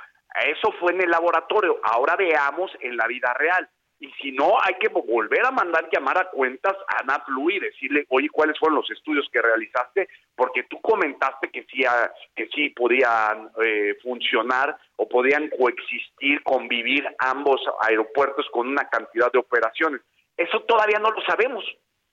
eso fue en el laboratorio, ahora veamos en la vida real y si no, hay que volver a mandar llamar a cuentas a NAPLU y decirle, oye, ¿cuáles fueron los estudios que realizaste? Porque tú comentaste que sí, que sí podían eh, funcionar o podían coexistir, convivir ambos aeropuertos con una cantidad de operaciones. Eso todavía no lo sabemos,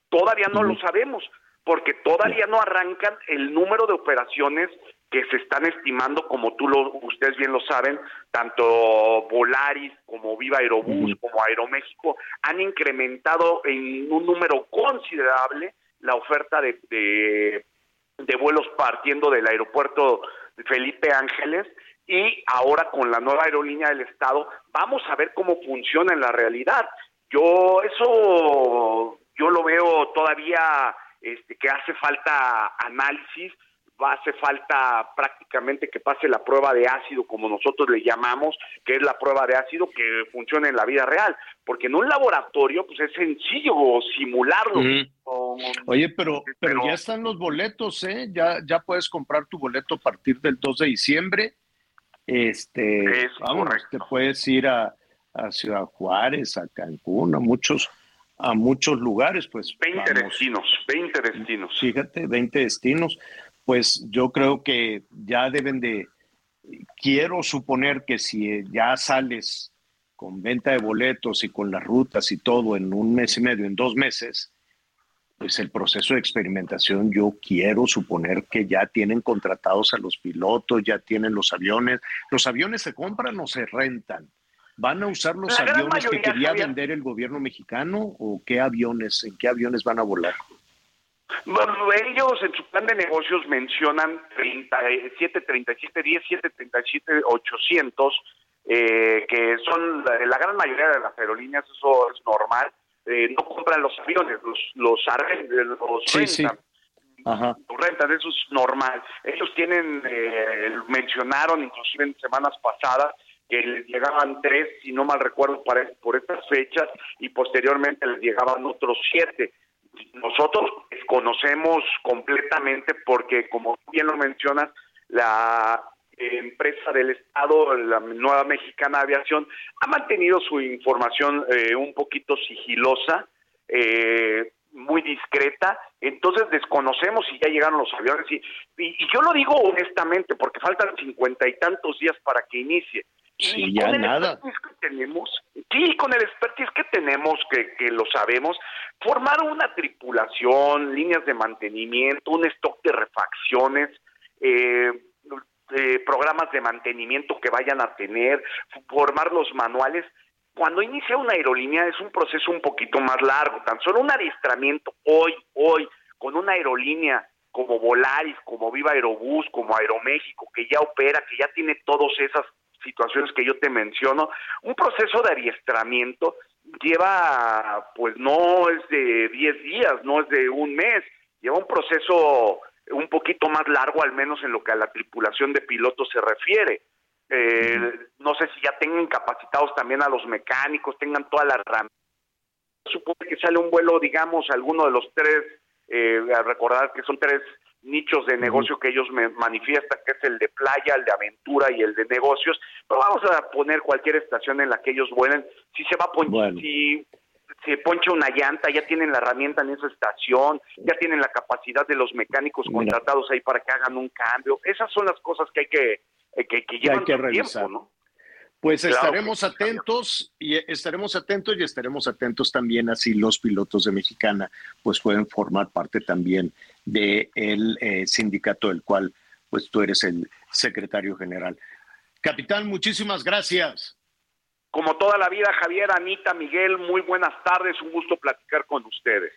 todavía no lo sabemos, porque todavía no arrancan el número de operaciones que se están estimando, como tú lo, ustedes bien lo saben, tanto Volaris como Viva Aerobús como Aeroméxico han incrementado en un número considerable la oferta de, de, vuelos partiendo del aeropuerto Felipe Ángeles y ahora con la nueva aerolínea del Estado vamos a ver cómo funciona en la realidad. Yo eso yo lo veo todavía este, que hace falta análisis va hace falta prácticamente que pase la prueba de ácido, como nosotros le llamamos, que es la prueba de ácido que funciona en la vida real, porque en un laboratorio pues es sencillo simularlo. Oye, pero, pero, ya están los boletos, ¿eh? Ya, ya puedes comprar tu boleto a partir del 2 de diciembre. Este, vamos, te puedes ir a, a Ciudad Juárez, a Cancún, a muchos a muchos lugares, pues. 20 destinos, 20 destinos. Fíjate, 20 destinos pues yo creo que ya deben de, quiero suponer que si ya sales con venta de boletos y con las rutas y todo en un mes y medio, en dos meses, pues el proceso de experimentación yo quiero suponer que ya tienen contratados a los pilotos, ya tienen los aviones. ¿Los aviones se compran o se rentan? ¿Van a usar los aviones que quería vender el gobierno mexicano o qué aviones, en qué aviones van a volar? Ellos en su plan de negocios mencionan 37, 37, 10, 7, 37, 800, eh, que son la, la, gran mayoría de las aerolíneas, eso es normal, eh, no compran los aviones, los, los, los sí, rentan. Sí. Ajá. Los rentan, eso es normal. Ellos tienen, eh, mencionaron inclusive en semanas pasadas, que les llegaban tres, si no mal recuerdo, para, por estas fechas, y posteriormente les llegaban otros siete nosotros conocemos completamente porque, como bien lo mencionas, la empresa del Estado, la nueva mexicana aviación, ha mantenido su información eh, un poquito sigilosa, eh, muy discreta, entonces desconocemos si ya llegaron los aviones y, y, yo lo digo honestamente porque faltan cincuenta y tantos días para que inicie. Sí, ya nada. Que tenemos, sí, con el expertise que tenemos, que, que lo sabemos, formar una tripulación, líneas de mantenimiento, un stock de refacciones, eh, eh, programas de mantenimiento que vayan a tener, formar los manuales. Cuando inicia una aerolínea es un proceso un poquito más largo, tan solo un adiestramiento hoy, hoy, con una aerolínea como Volaris, como Viva Aerobús, como Aeroméxico, que ya opera, que ya tiene todas esas situaciones que yo te menciono, un proceso de adiestramiento lleva, pues no es de 10 días, no es de un mes, lleva un proceso un poquito más largo, al menos en lo que a la tripulación de pilotos se refiere. Eh, no sé si ya tengan capacitados también a los mecánicos, tengan toda la herramientas. Supone que sale un vuelo, digamos, alguno de los tres, eh, a recordar que son tres nichos de negocio que ellos me manifiestan, que es el de playa, el de aventura y el de negocios, pero vamos a poner cualquier estación en la que ellos vuelen, si se va a poner, si se poncha una llanta, ya tienen la herramienta en esa estación, ya tienen la capacidad de los mecánicos contratados ahí para que hagan un cambio, esas son las cosas que hay que, eh, que, que llevan que tiempo, ¿no? Pues estaremos atentos y estaremos atentos y estaremos atentos también así los pilotos de Mexicana pues pueden formar parte también del el eh, sindicato del cual pues tú eres el secretario general. Capitán, muchísimas gracias. Como toda la vida, Javier, Anita, Miguel, muy buenas tardes, un gusto platicar con ustedes.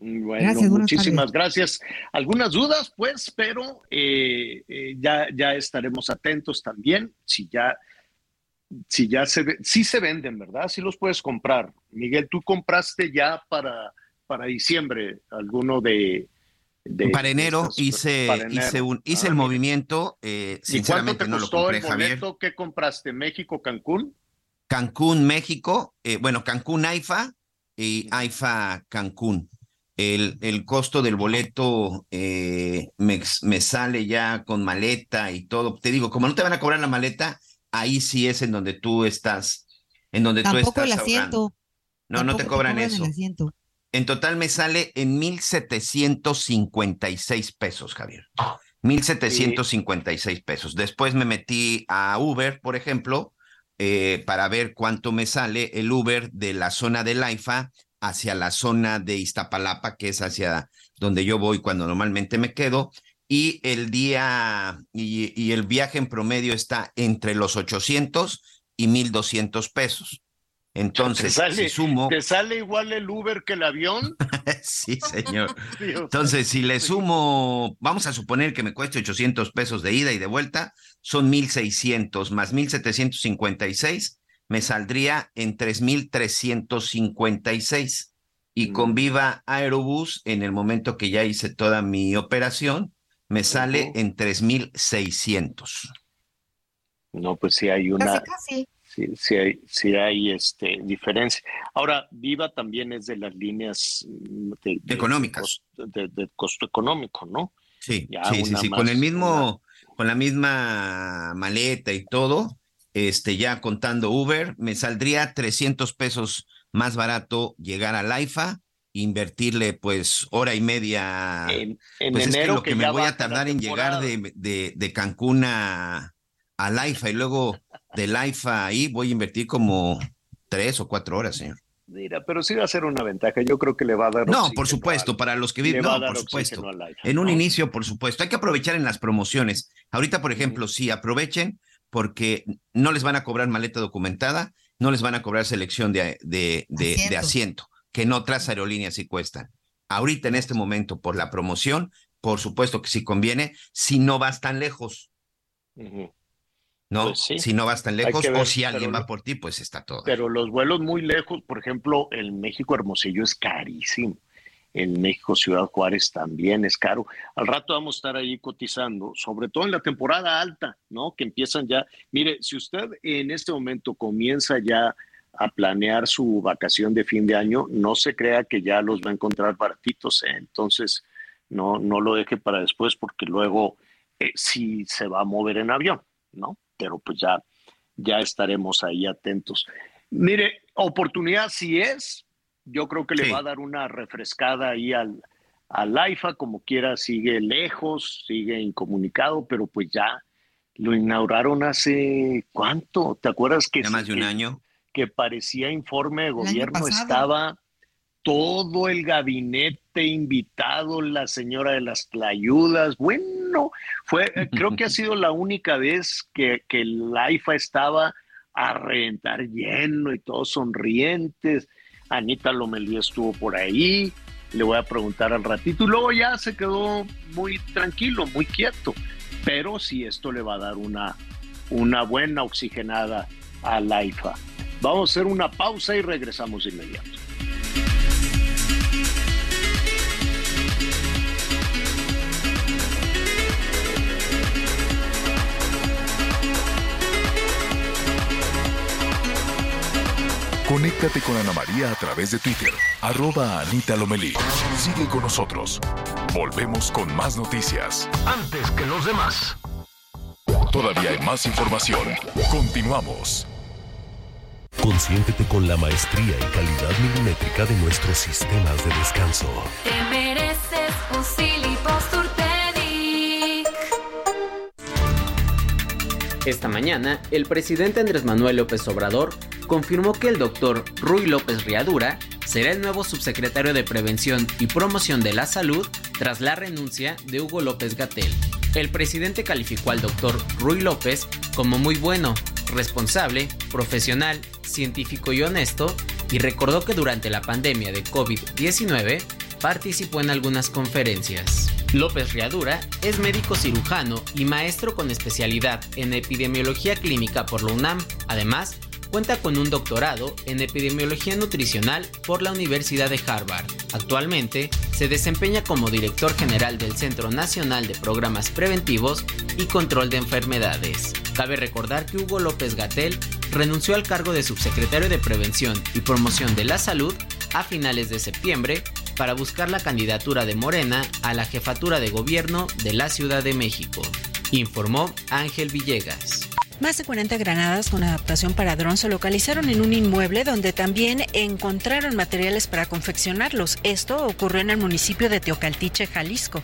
Bueno, muchísimas gracias. Algunas dudas, pues, pero eh, eh, ya, ya estaremos atentos también. Si ya si ya se sí se venden, ¿verdad? Sí los puedes comprar. Miguel, tú compraste ya para, para diciembre alguno de... para enero hice, hice, un, hice el ah, movimiento, eh, sinceramente no lo compré, el boleto? ¿Qué compraste? ¿México, Cancún? Cancún, México, eh, bueno, Cancún, AIFA y AIFA, Cancún. El, el costo del boleto eh, me, me sale ya con maleta y todo. Te digo, como no te van a cobrar la maleta, ahí sí es en donde tú estás, en donde tú estás. el asiento. No, no te cobran, eso. En total me sale en 1,756 pesos, Javier. 1,756 pesos. Después me metí a Uber, por ejemplo, eh, para ver cuánto me sale el Uber de la zona de Laifa hacia la zona de Iztapalapa, que es hacia donde yo voy cuando normalmente me quedo y el día y, el viaje en promedio está entre los 800 y 1200 pesos. Entonces, si sumo. ¿Te sale igual el Uber que el avión? sí, señor. Entonces, si le sumo, vamos a suponer que me cueste 800 pesos de ida y de vuelta, son 1600 más 1756, me saldría en 3356. Y con mm. Viva Aerobús, en el momento que ya hice toda mi operación, me sale en 3,600. No, pues sí hay una... Casi, Sí, sí hay, sí hay este, diferencia. Ahora, Viva también es de las líneas mm, económicas. de, costo económico, ¿no? Sí, sí, sí, con el mismo, con la misma maleta y todo, este, ya contando Uber, me saldría 300 pesos más barato llegar a Laifa invertirle pues hora y media. En, pues enero lo que, me voy a tardar en llegar de, de, de, Cancún a, a Laifa y luego de Laifa ahí voy a invertir como tres o cuatro horas, señor. Mira, pero sí va a ser una ventaja. Yo creo que le va a dar. No, por supuesto, para los que viven. No, por supuesto. En un inicio, por supuesto. Hay que aprovechar en las promociones. Ahorita, por ejemplo, sí, aprovechen porque no les van a cobrar maleta documentada, no les van a cobrar selección de, de, de asiento que en otras aerolíneas sí cuestan. ahorita en este momento por la promoción, por supuesto que sí conviene, si no vas tan lejos. ¿no? Pues si no vas tan lejos o si alguien va por ti, pues está todo. Pero los vuelos muy lejos, por ejemplo, el México Hermosillo es carísimo. En México Ciudad Juárez también es caro. Al rato vamos a estar ahí cotizando, sobre todo en la temporada alta, ¿no? Que empiezan ya. Mire, si usted en este momento comienza ya a planear su vacación de fin de año, no se crea que ya los va a encontrar baratitos, ¿eh? entonces no, no lo deje para después porque luego eh, sí se va a mover en avión, ¿no? pero pues ya, ya estaremos ahí atentos. Mire, oportunidad si es, yo creo que le va a dar una refrescada ahí al, al AIFA, como quiera, sigue lejos, sigue incomunicado, pero pues ya lo inauguraron hace cuánto, ¿te acuerdas que... más de un año. Que parecía informe de gobierno, estaba todo el gabinete invitado, la señora de las tlayudas. Bueno, fue, eh, creo que ha sido la única vez que, que el AIFA estaba a reventar lleno y todos sonrientes. Anita Lomelí estuvo por ahí, le voy a preguntar al ratito, y luego ya se quedó muy tranquilo, muy quieto. Pero sí, esto le va a dar una, una buena oxigenada al AIFA. Vamos a hacer una pausa y regresamos de inmediato. Conéctate con Ana María a través de Twitter, arroba Anita Lomelí. Sigue con nosotros. Volvemos con más noticias. Antes que los demás. Todavía hay más información. Continuamos. Consiéntete con la maestría y calidad milimétrica de nuestros sistemas de descanso. Te mereces un Esta mañana, el presidente Andrés Manuel López Obrador confirmó que el doctor Rui López Riadura será el nuevo subsecretario de Prevención y Promoción de la Salud tras la renuncia de Hugo López Gatel. El presidente calificó al doctor Rui López como muy bueno, responsable, profesional, científico y honesto, y recordó que durante la pandemia de COVID-19 participó en algunas conferencias. López Riadura es médico cirujano y maestro con especialidad en epidemiología clínica por la UNAM. Además, cuenta con un doctorado en epidemiología nutricional por la Universidad de Harvard. Actualmente se desempeña como director general del Centro Nacional de Programas Preventivos y Control de Enfermedades. Cabe recordar que Hugo López Gatel renunció al cargo de subsecretario de Prevención y Promoción de la Salud a finales de septiembre para buscar la candidatura de Morena a la jefatura de gobierno de la Ciudad de México, informó Ángel Villegas. Más de 40 granadas con adaptación para dron se localizaron en un inmueble donde también encontraron materiales para confeccionarlos. Esto ocurrió en el municipio de Teocaltiche, Jalisco.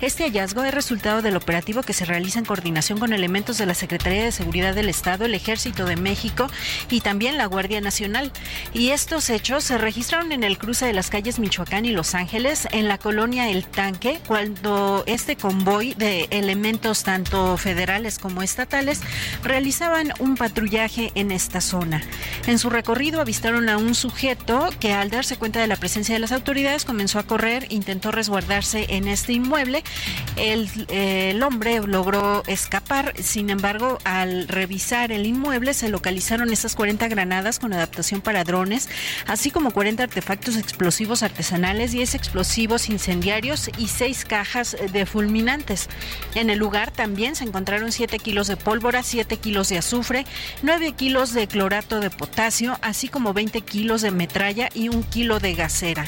Este hallazgo es resultado del operativo que se realiza en coordinación con elementos de la Secretaría de Seguridad del Estado, el Ejército de México y también la Guardia Nacional. Y estos hechos se registraron en el cruce de las calles Michoacán y Los Ángeles, en la colonia El Tanque, cuando este convoy de elementos tanto federales como estatales realizaban un patrullaje en esta zona. En su recorrido avistaron a un sujeto que al darse cuenta de la presencia de las autoridades comenzó a correr, intentó resguardarse en este inmueble. El, hombre logró escapar, sin embargo, al revisar el inmueble se localizaron estas 40 granadas con adaptación para drones, así como 40 artefactos explosivos artesanales, 10 explosivos incendiarios y 6 cajas de fulminantes. En el lugar también se encontraron 7 kilos de pólvora, 7 kilos de azufre, 9 kilos de clorato de potasio, así como 20 kilos de metralla y un kilo de gasera.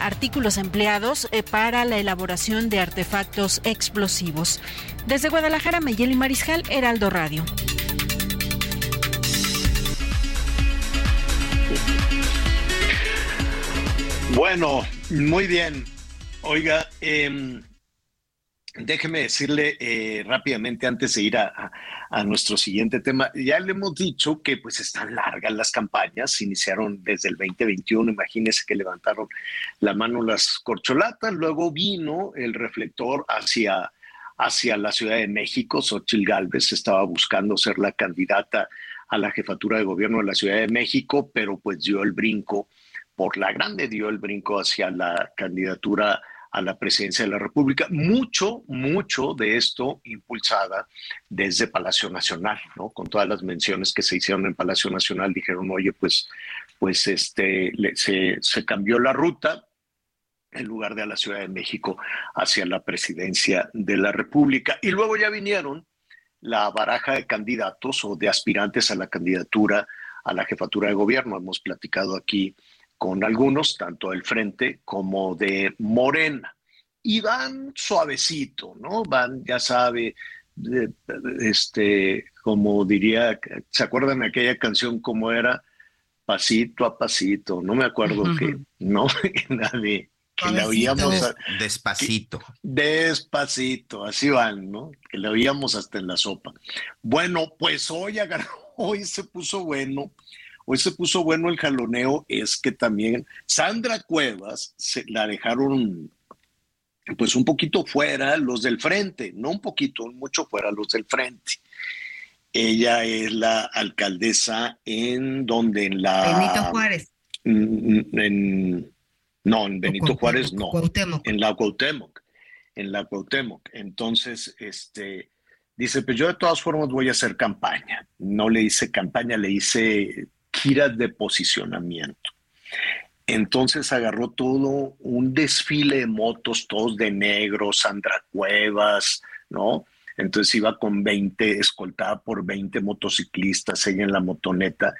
Artículos empleados eh, para la elaboración de artefactos explosivos. Desde Guadalajara, Mayeli Mariscal, Heraldo Radio. Bueno, muy bien. Oiga, eh, Déjeme decirle eh, rápidamente antes de ir a, nuestro siguiente tema, ya le hemos dicho que pues están largas las campañas, iniciaron desde el 2021, imagínense que levantaron la mano las corcholatas, luego vino el reflector hacia, hacia la Ciudad de México, Xochil Gálvez estaba buscando ser la candidata a la jefatura de gobierno de la Ciudad de México, pero pues dio el brinco por la grande dio el brinco hacia la candidatura a la presidencia de la República. Mucho, mucho de esto impulsada desde Palacio Nacional, ¿no? Con todas las menciones que se hicieron en Palacio Nacional, dijeron, oye, pues, pues este, se, se cambió la ruta, en lugar de a la Ciudad de México hacia la presidencia de la República. Y luego ya vinieron la baraja de candidatos o de aspirantes a la candidatura a la jefatura de gobierno. Hemos platicado aquí con algunos, tanto del Frente como de Morena. Y van suavecito, ¿no? Van, ya sabe, este, como diría, ¿se acuerdan de aquella canción como era? Pasito a pasito, no me acuerdo que, no, nadie, que la oíamos despacito. despacito, así van, ¿no? Que la oíamos hasta en la sopa. Bueno, pues hoy agarró, hoy se puso bueno Hoy se puso bueno el jaloneo, es que también Sandra Cuevas se la dejaron pues un poquito fuera los del frente, no un poquito, mucho fuera los del frente. Ella es la alcaldesa en donde en la Benito Juárez. En, no, en Benito Juárez no. En la Cuauhtémoc. En la Cuauhtémoc. Entonces, este dice, pues yo de todas formas voy a hacer campaña. No le hice campaña, le hice giras de posicionamiento. Entonces agarró todo un desfile de motos, todos de negro, Sandra Cuevas, ¿no? Entonces iba con 20, escoltada por 20 motociclistas, ella en la motoneta,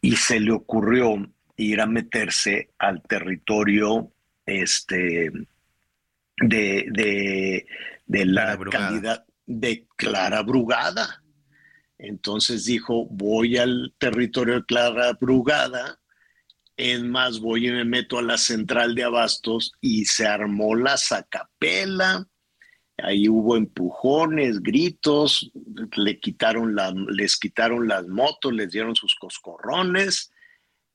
y se le ocurrió ir a meterse al territorio este, de, de, la candidata de Clara Brugada. Entonces dijo, voy al territorio de Clara Brugada, es más, voy y me meto a la central de abastos y se armó la sacapela. Ahí hubo empujones, gritos, le quitaron les quitaron las motos, les dieron sus coscorrones.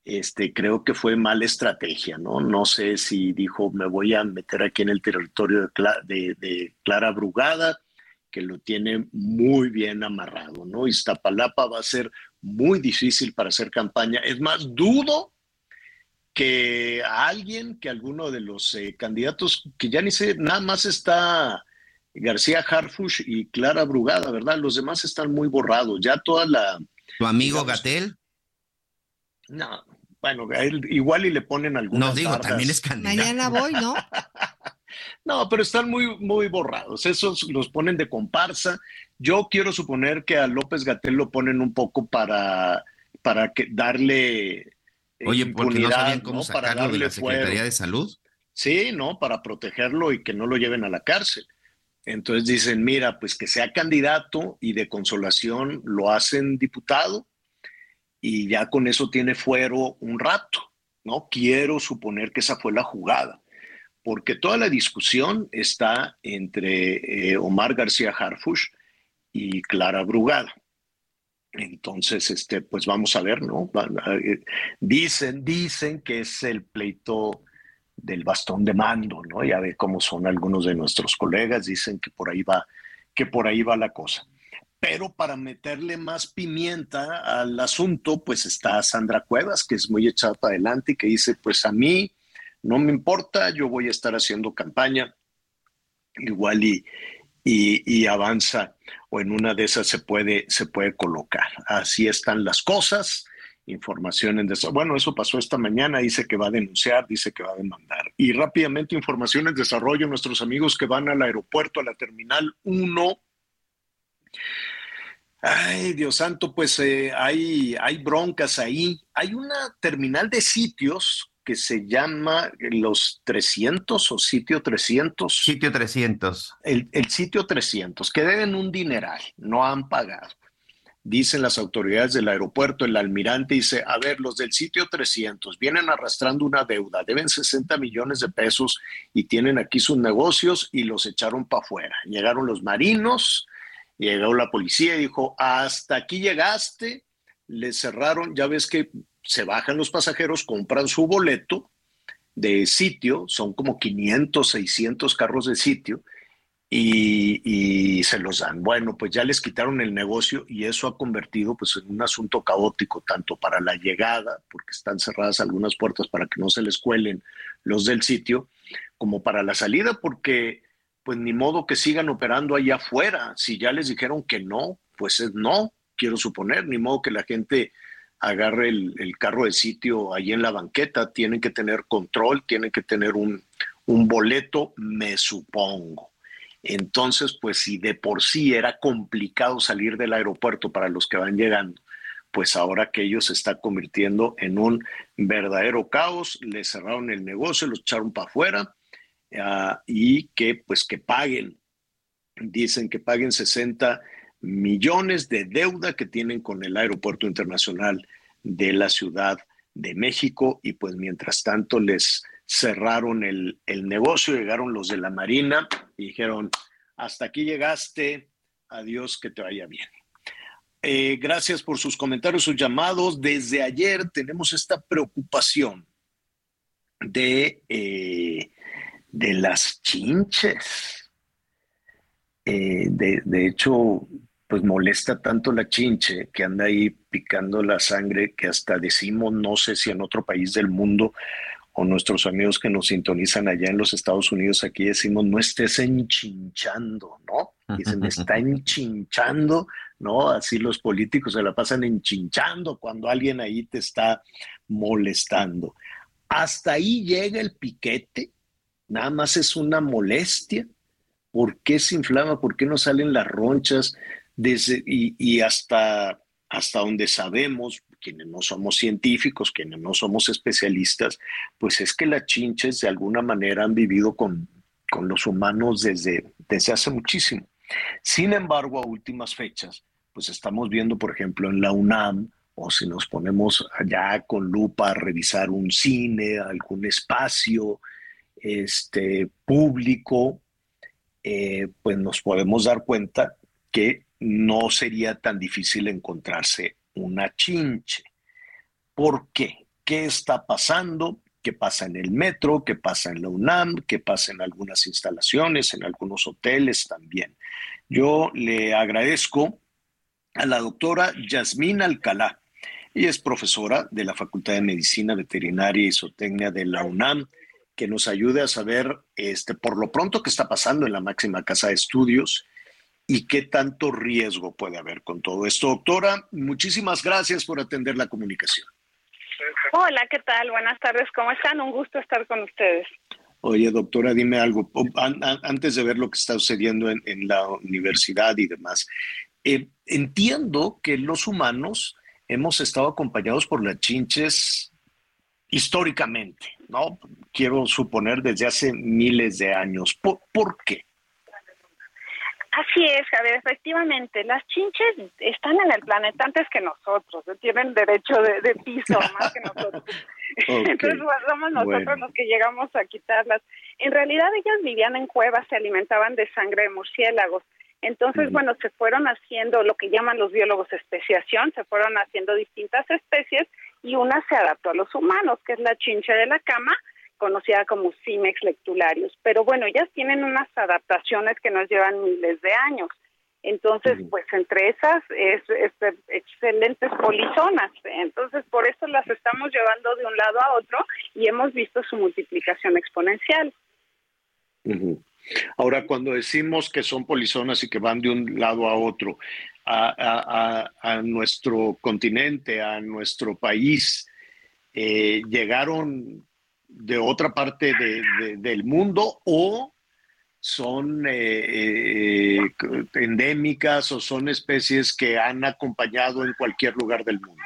Este, creo que fue mala estrategia, ¿no? No sé si dijo, me voy a meter aquí en el territorio de Clara Brugada que lo tiene muy bien amarrado, ¿no? Iztapalapa va a ser muy difícil para hacer campaña. Es más, dudo que alguien, que alguno de los eh, candidatos, que ya ni sé, nada más está García Harfush y Clara Brugada, ¿verdad? Los demás están muy borrados. Ya toda la. ¿Tu amigo Gatel? No, bueno, igual y le ponen algunos. No digo, también es candidato. Mañana voy, ¿no? No, pero están muy, muy borrados. Esos los ponen de comparsa. Yo quiero suponer que a López Gatel lo ponen un poco para, para que darle. Eh, Oye, porque no sabían cómo sacarlo de la Secretaría de Salud. Sí, no, para protegerlo y que no lo lleven a la cárcel. Entonces dicen, mira, pues que sea candidato y de consolación lo hacen diputado y ya con eso tiene fuero un rato, ¿no? Quiero suponer que esa fue la jugada porque toda la discusión está entre eh, Omar García Harfush y Clara Brugada. Entonces, este, pues vamos a ver, ¿no? Eh, dicen, dicen que es el pleito del bastón de mando, ¿no? Ya ve cómo son algunos de nuestros colegas, dicen que por ahí va, que por ahí va la cosa. Pero para meterle más pimienta al asunto, pues está Sandra Cuevas, que es muy echada para adelante y que dice, pues a mí no me importa, yo voy a estar haciendo campaña igual y, y, avanza o en una de esas se puede, se puede colocar. Así están las cosas. Información en desarrollo. Bueno, eso pasó esta mañana, dice que va a denunciar, dice que va a demandar. Y rápidamente, información en desarrollo, nuestros amigos que van al aeropuerto, a la terminal 1. Ay, Dios santo, pues eh, hay, hay broncas ahí. Hay una terminal de sitios que se llama Los 300 o Sitio 300. Sitio 300. El, el sitio 300, que deben un dineral, no han pagado. Dicen las autoridades del aeropuerto, el almirante dice, a ver, los del sitio 300 vienen arrastrando una deuda, deben 60 millones de pesos y tienen aquí sus negocios y los echaron para afuera. Llegaron los marinos, llegó la policía y dijo, hasta aquí llegaste, le cerraron, ya ves que se bajan los pasajeros, compran su boleto de sitio, son como 500, 600 carros de sitio, y, se los dan. Bueno, pues ya les quitaron el negocio y eso ha convertido pues en un asunto caótico, tanto para la llegada, porque están cerradas algunas puertas para que no se les cuelen los del sitio, como para la salida, porque pues ni modo que sigan operando allá afuera. Si ya les dijeron que no, pues es no, quiero suponer, ni modo que la gente agarre el, el carro de sitio ahí en la banqueta, tienen que tener control, tienen que tener un, un boleto, me supongo. Entonces, pues si de por sí era complicado salir del aeropuerto para los que van llegando, pues ahora aquello se está convirtiendo en un verdadero caos, le cerraron el negocio, los echaron para afuera ah, y que pues que paguen, dicen que paguen 60 millones de deuda que tienen con el Aeropuerto Internacional de la Ciudad de México y pues mientras tanto les cerraron el, negocio, llegaron los de la Marina y dijeron, hasta aquí llegaste, adiós, que te vaya bien. Eh, gracias por sus comentarios, sus llamados. Desde ayer tenemos esta preocupación de, eh, de las chinches. Eh, de, de, hecho, pues molesta tanto la chinche que anda ahí picando la sangre que hasta decimos, no sé si en otro país del mundo o nuestros amigos que nos sintonizan allá en los Estados Unidos, aquí decimos, no estés enchinchando, ¿no? Dicen, está enchinchando, ¿no? Así los políticos se la pasan enchinchando cuando alguien ahí te está molestando. Hasta ahí llega el piquete, nada más es una molestia. ¿Por qué se inflama? ¿Por qué no salen las ronchas? Desde, y, y hasta, hasta donde sabemos, quienes no somos científicos, quienes no somos especialistas, pues es que las chinches de alguna manera han vivido con, con los humanos desde, desde hace muchísimo. Sin embargo, a últimas fechas, pues estamos viendo, por ejemplo, en la UNAM, o si nos ponemos allá con lupa a revisar un cine, algún espacio este, público, eh, pues nos podemos dar cuenta que no sería tan difícil encontrarse una chinche. ¿Por qué? ¿Qué está pasando? ¿Qué pasa en el metro? ¿Qué pasa en la UNAM? ¿Qué pasa en algunas instalaciones, en algunos hoteles también? Yo le agradezco a la doctora Yasmín Alcalá. Ella es profesora de la Facultad de Medicina Veterinaria y Zootecnia de la UNAM, que nos ayude a saber este, por lo pronto qué está pasando en la máxima casa de estudios y qué tanto riesgo puede haber con todo esto. Doctora, muchísimas gracias por atender la comunicación. Hola, ¿qué tal? Buenas tardes, ¿cómo están? Un gusto estar con ustedes. Oye, doctora, dime algo. Antes de ver lo que está sucediendo en, la universidad y demás, eh, entiendo que los humanos hemos estado acompañados por las chinches históricamente, ¿no? Quiero suponer desde hace miles de años. por qué? Así es, Javier, efectivamente, las chinches están en el planeta antes que nosotros, tienen derecho de, piso más que nosotros. Entonces somos nosotros los que llegamos a quitarlas. En realidad ellas vivían en cuevas, se alimentaban de sangre de murciélagos. Entonces, bueno, se fueron haciendo lo que llaman los biólogos especiación, se fueron haciendo distintas especies y una se adaptó a los humanos, que es la chinche de la cama, conocida como Cimex lectularius. Pero bueno, ellas tienen unas adaptaciones que nos llevan miles de años. Entonces, pues entre esas es, excelentes polizonas. Entonces, por eso las estamos llevando de un lado a otro y hemos visto su multiplicación exponencial. Ahora, cuando decimos que son polizonas y que van de un lado a otro, a, a, nuestro continente, a nuestro país, eh, llegaron de otra parte del mundo o son eh, eh, endémicas o son especies que han acompañado en cualquier lugar del mundo?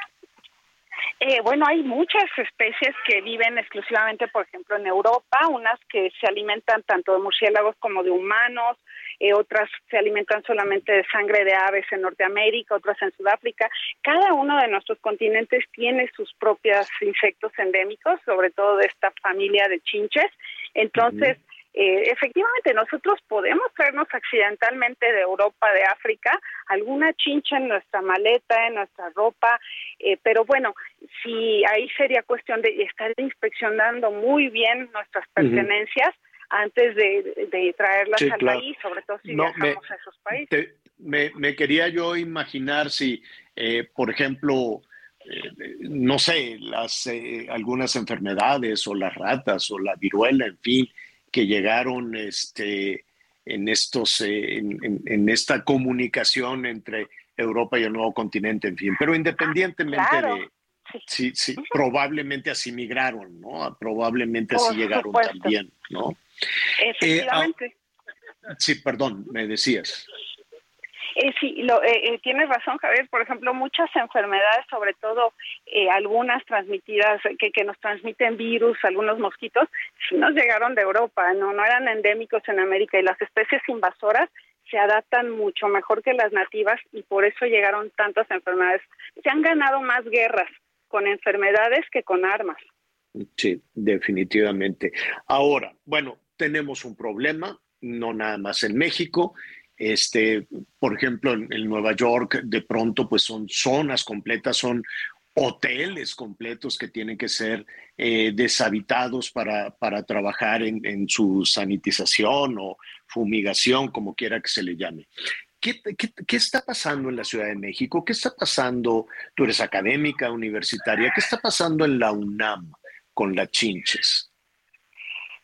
Eh, bueno, hay muchas especies que viven exclusivamente, por ejemplo, en Europa, unas que se alimentan tanto de murciélagos como de humanos, eh, otras se alimentan solamente de sangre de aves en Norteamérica, otras en Sudáfrica. Cada uno de nuestros continentes tiene sus propios insectos endémicos, sobre todo de esta familia de chinches. Entonces, eh, efectivamente, nosotros podemos traernos accidentalmente de Europa, de África, alguna chincha en nuestra maleta, en nuestra ropa, eh, pero bueno, si ahí sería cuestión de estar inspeccionando muy bien nuestras pertenencias antes de, traerlas al país, sobre todo si viajamos a esos países. me, quería yo imaginar si, eh, por ejemplo, eh, no sé, las, eh, algunas enfermedades o las ratas o la viruela, en fin, que llegaron este, en, estos, en, esta comunicación entre Europa y el nuevo continente, en fin. Pero independientemente de... Sí, sí, probablemente así migraron, ¿no? Probablemente así llegaron también, ¿no? Eh, Efectivamente. sí, perdón, me decías. Eh, sí, lo, eh, eh, tienes razón, Javier. Por ejemplo, muchas enfermedades, sobre todo algunas transmitidas, que, que nos transmiten virus, algunos mosquitos, sí nos llegaron de Europa, no, no eran endémicos en América y las especies invasoras se adaptan mucho mejor que las nativas y por eso llegaron tantas enfermedades. Se han ganado más guerras con enfermedades que con armas. Sí, definitivamente. Ahora, bueno, tenemos un problema, no nada más en México, este, por ejemplo, en, Nueva York, de pronto, pues son zonas completas, son hoteles completos que tienen que ser eh, deshabitados para, para trabajar en, su sanitización o fumigación, como quiera que se le llame. ¿Qué, qué, está pasando en la Ciudad de México? ¿Qué está pasando? Tú eres académica, universitaria. ¿Qué está pasando en la UNAM con las chinches?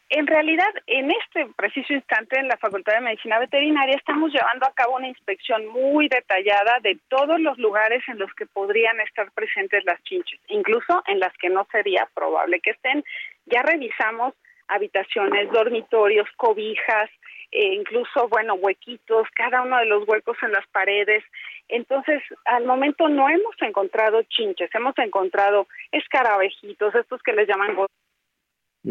En realidad, en este preciso instante, en la Facultad de Medicina Veterinaria, estamos llevando a cabo una inspección muy detallada de todos los lugares en los que podrían estar presentes las chinches, incluso en las que no sería probable que estén. Ya revisamos habitaciones, dormitorios, cobijas, e incluso, bueno, huequitos, cada uno de los huecos en las paredes. Entonces, al momento no hemos encontrado chinches, hemos encontrado escarabejitos, estos que les llaman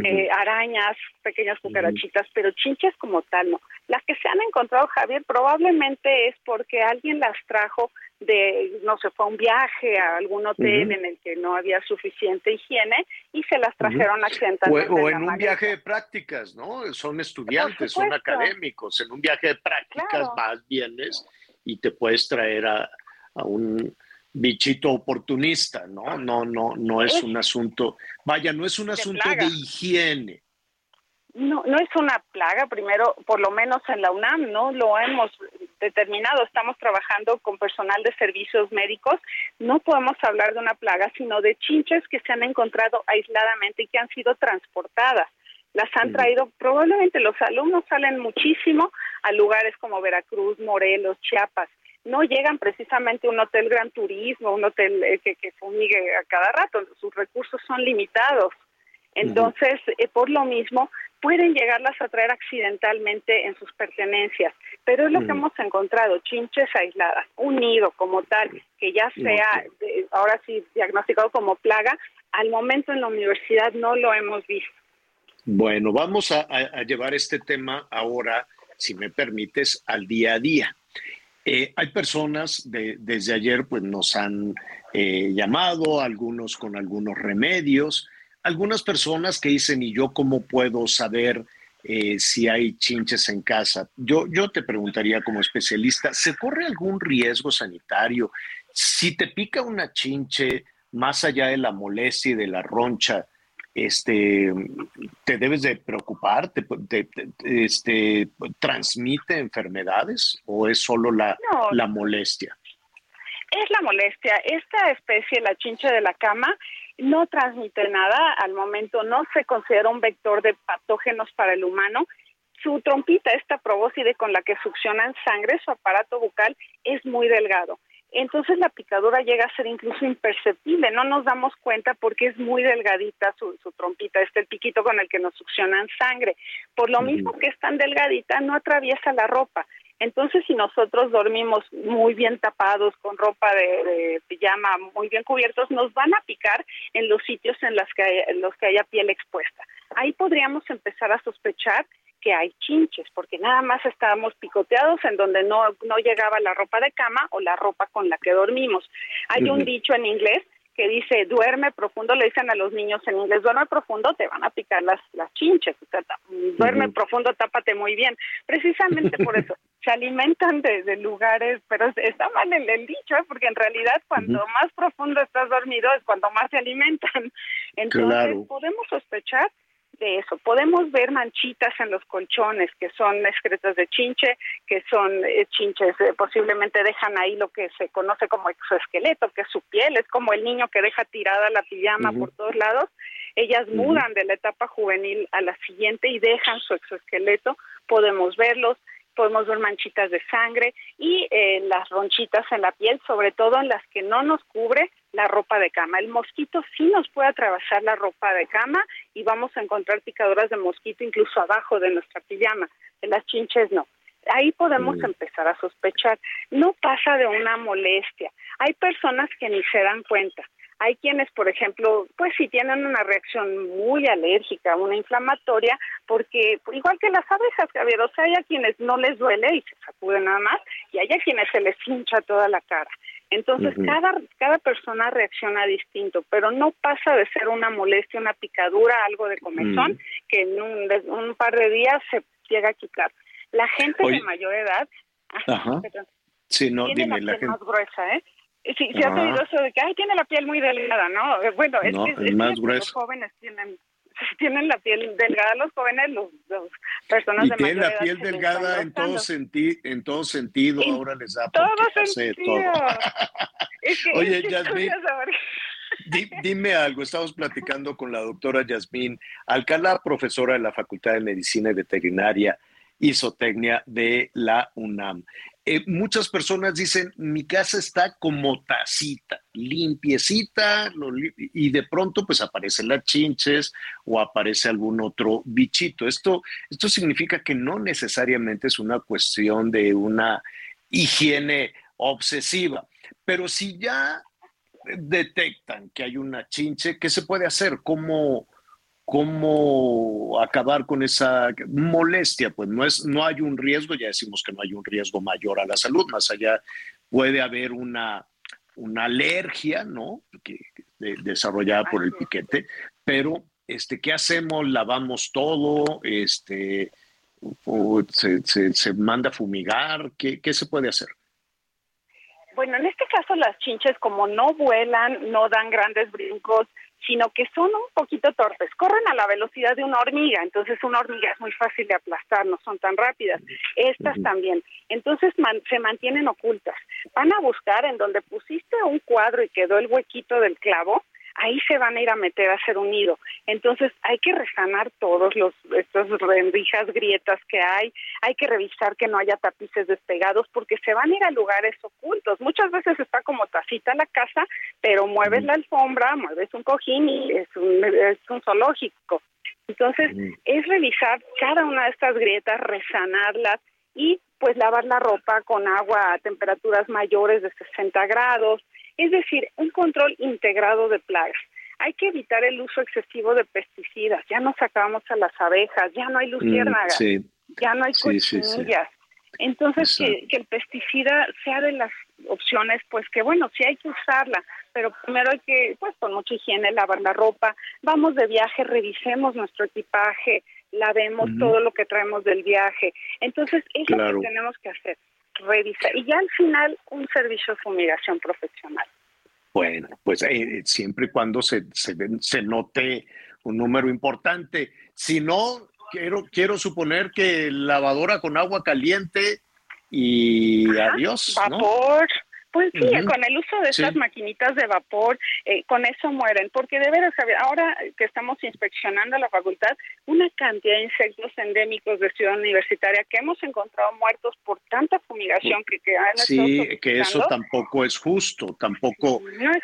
eh, arañas, pequeñas cucarachitas, pero chinches como tal no. Las que se han encontrado, Javier, probablemente es porque alguien las trajo de, no sé, fue a un viaje a algún hotel en el que no había suficiente higiene y se las trajeron accidentalmente. O, en un viaje de prácticas, ¿no? Son estudiantes, son académicos. En un viaje de prácticas más vienes y te puedes traer a un bichito oportunista, ¿no? No, no, no es, un asunto, vaya, no es un asunto de higiene. No, no es una plaga, primero, por lo menos en la UNAM, ¿no? Lo hemos determinado, estamos trabajando con personal de servicios médicos, no podemos hablar de una plaga, sino de chinches que se han encontrado aisladamente y que han sido transportadas. Las han traído, probablemente los alumnos salen muchísimo a lugares como Veracruz, Morelos, Chiapas, no llegan precisamente a un hotel Gran Turismo, un hotel eh, que, que fumigue a cada rato, sus recursos son limitados. Entonces, eh, por lo mismo, pueden llegarlas a traer accidentalmente en sus pertenencias, pero es lo que hemos encontrado, chinches aisladas, un nido como tal, que ya sea ahora sí diagnosticado como plaga, al momento en la universidad no lo hemos visto. Bueno, vamos a llevar este tema ahora, si me permites, al día a día. Eh, hay personas de, desde ayer pues nos han eh, llamado, algunos con algunos remedios, algunas personas que dicen, ¿y yo cómo puedo saber eh, si hay chinches en casa? Yo, yo te preguntaría como especialista, ¿se corre algún riesgo sanitario? Si te pica una chinche, más allá de la molestia y de la roncha, este, te debes de preocupar, te, este, transmite enfermedades o es solo la, la molestia? Es la molestia. Esta especie, la chincha de la cama, no transmite nada. Al momento no se considera un vector de patógenos para el humano. Su trompita, esta probóscide con la que succionan sangre, su aparato bucal, es muy delgado entonces la picadura llega a ser incluso imperceptible, no nos damos cuenta porque es muy delgadita su, trompita, este el piquito con el que nos succionan sangre. Por lo mismo que es tan delgadita, no atraviesa la ropa. Entonces, si nosotros dormimos muy bien tapados, con ropa de, pijama muy bien cubiertos, nos van a picar en los sitios en los que, en los que haya piel expuesta. Ahí podríamos empezar a sospechar que hay chinches, porque nada más estábamos picoteados en donde no, no llegaba la ropa de cama o la ropa con la que dormimos. Hay un dicho en inglés que dice duerme profundo, le dicen a los niños en inglés, duerme profundo, te van a picar las, las chinches, duerme profundo, tápate muy bien. Precisamente por eso, se alimentan de, lugares, pero está mal el, el dicho, ¿eh? porque en realidad cuando más profundo estás dormido es cuando más se alimentan. Entonces podemos sospechar de eso. Podemos ver manchitas en los colchones que son excretas de chinche, que son eh, chinches, eh, posiblemente dejan ahí lo que se conoce como exoesqueleto, que es su piel, es como el niño que deja tirada la pijama por todos lados. Ellas mudan de la etapa juvenil a la siguiente y dejan su exoesqueleto, podemos verlos podemos ver manchitas de sangre y eh, las ronchitas en la piel, sobre todo en las que no nos cubre la ropa de cama. El mosquito sí nos puede atravesar la ropa de cama y vamos a encontrar picaduras de mosquito incluso abajo de nuestra pijama. En las chinches no. Ahí podemos mm. empezar a sospechar. No pasa de una molestia. Hay personas que ni se dan cuenta. Hay quienes, por ejemplo, pues si tienen una reacción muy alérgica, una inflamatoria, porque igual que las abejas, Javier, o sea, hay a quienes no les duele y se sacuden nada más, y hay a quienes se les hincha toda la cara. Entonces, cada, cada persona reacciona distinto, pero no pasa de ser una molestia, una picadura, algo de comezón, que en un, par de días se llega a quitar. La gente de mayor edad, Ajá. sí, no, tiene la piel más gruesa, ¿eh? Sí, se ha oído eso de que, ay, tiene la piel muy delgada, ¿no? Bueno, es, que, los jóvenes tienen tienen la piel delgada los jóvenes, los, personas y de tienen la piel delgada en todo, senti en todo sentido, ahora les da todo sentido. Oye, Yasmin, dime algo, estamos platicando con la doctora Yasmín Alcalá, profesora de la Facultad de Medicina y Veterinaria Isotecnia de la UNAM. Eh, muchas personas dicen, mi casa está como tacita, limpiecita, y de pronto pues aparecen las chinches o aparece algún otro bichito. Esto, esto significa que no necesariamente es una cuestión de una higiene obsesiva, pero si ya detectan que hay una chinche, ¿qué se puede hacer? ¿Cómo, cómo acabar con esa molestia, pues no es no hay un riesgo, ya decimos que no hay un riesgo mayor a la salud, más allá puede haber una, una alergia, ¿no? Que, desarrollada por el piquete, pero este ¿qué hacemos? Lavamos todo, este se, se, manda a fumigar, ¿qué, ¿qué se puede hacer? Bueno, en este caso las chinches como no vuelan, no dan grandes brincos, sino que son un poquito torpes, corren a la velocidad de una hormiga, entonces una hormiga es muy fácil de aplastar, no son tan rápidas, estas también, entonces se mantienen ocultas, van a buscar en donde pusiste un cuadro y quedó el huequito del clavo, ahí se van a ir a meter a hacer un nido. Entonces hay que resanar todos los estas rendijas, grietas que hay, hay que revisar que no haya tapices despegados porque se van a ir a lugares ocultos. Muchas veces está como tacita la casa, pero mueves la alfombra, mueves un cojín y es un, es un zoológico. Entonces es revisar cada una de estas grietas, resanarlas y pues lavar la ropa con agua a temperaturas mayores de 60 grados, es decir, un control integrado de plagas. Hay que evitar el uso excesivo de pesticidas. Ya no sacamos a las abejas, ya no hay mm, luciérnagas, ya no hay cochinillas. Entonces, que, el pesticida sea de las opciones, pues que bueno, sí hay que usarla, pero primero hay que, pues con mucha higiene, lavar la ropa. Vamos de viaje, revisemos nuestro equipaje, lavemos todo lo que traemos del viaje. Entonces, es lo que tenemos que hacer revisar. Y ya al final, un servicio de fumigación profesional. Bueno, pues eh, siempre y cuando se, se, se, note un número importante. Si no, quiero, quiero suponer que lavadora con agua caliente y adiós. Vapor. Pues sí, con el uso de estas maquinitas de vapor, eh, con eso mueren, porque de veras, ahora que estamos inspeccionando la facultad, una cantidad de insectos endémicos de Ciudad Universitaria que hemos encontrado muertos por tanta fumigación que, que han Sí, que eso tampoco es justo, tampoco,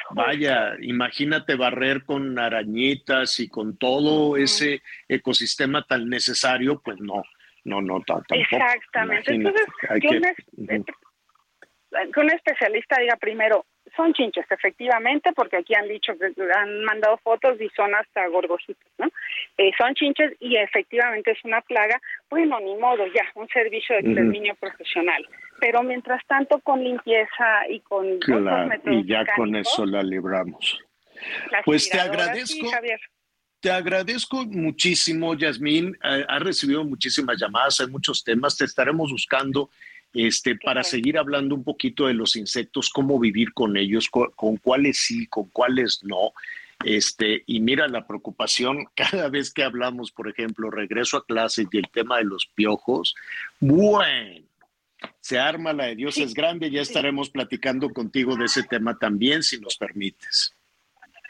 vaya, imagínate barrer con arañitas y con todo ese ecosistema tan necesario, pues no, no, no, tampoco. Exactamente, entonces yo que un especialista diga primero, son chinches, efectivamente, porque aquí han dicho que han mandado fotos y son hasta gorgojitos, ¿no? Eh, son chinches y efectivamente es una plaga, bueno, ni modo, ya, un servicio de exterminio profesional. Pero mientras tanto, con limpieza y con... Claro, y ya con eso la libramos. Pues te agradezco. Te agradezco muchísimo, Yasmín. Ha recibido muchísimas llamadas, hay muchos temas. Te estaremos buscando este, para seguir hablando un poquito de los insectos, cómo vivir con ellos, con, cuáles sí, con cuáles no. Este, y mira la preocupación cada vez que hablamos, por ejemplo, regreso a clases y el tema de los piojos. Bueno, se arma la de Dios es grande, ya estaremos platicando contigo de ese tema también, si nos permites.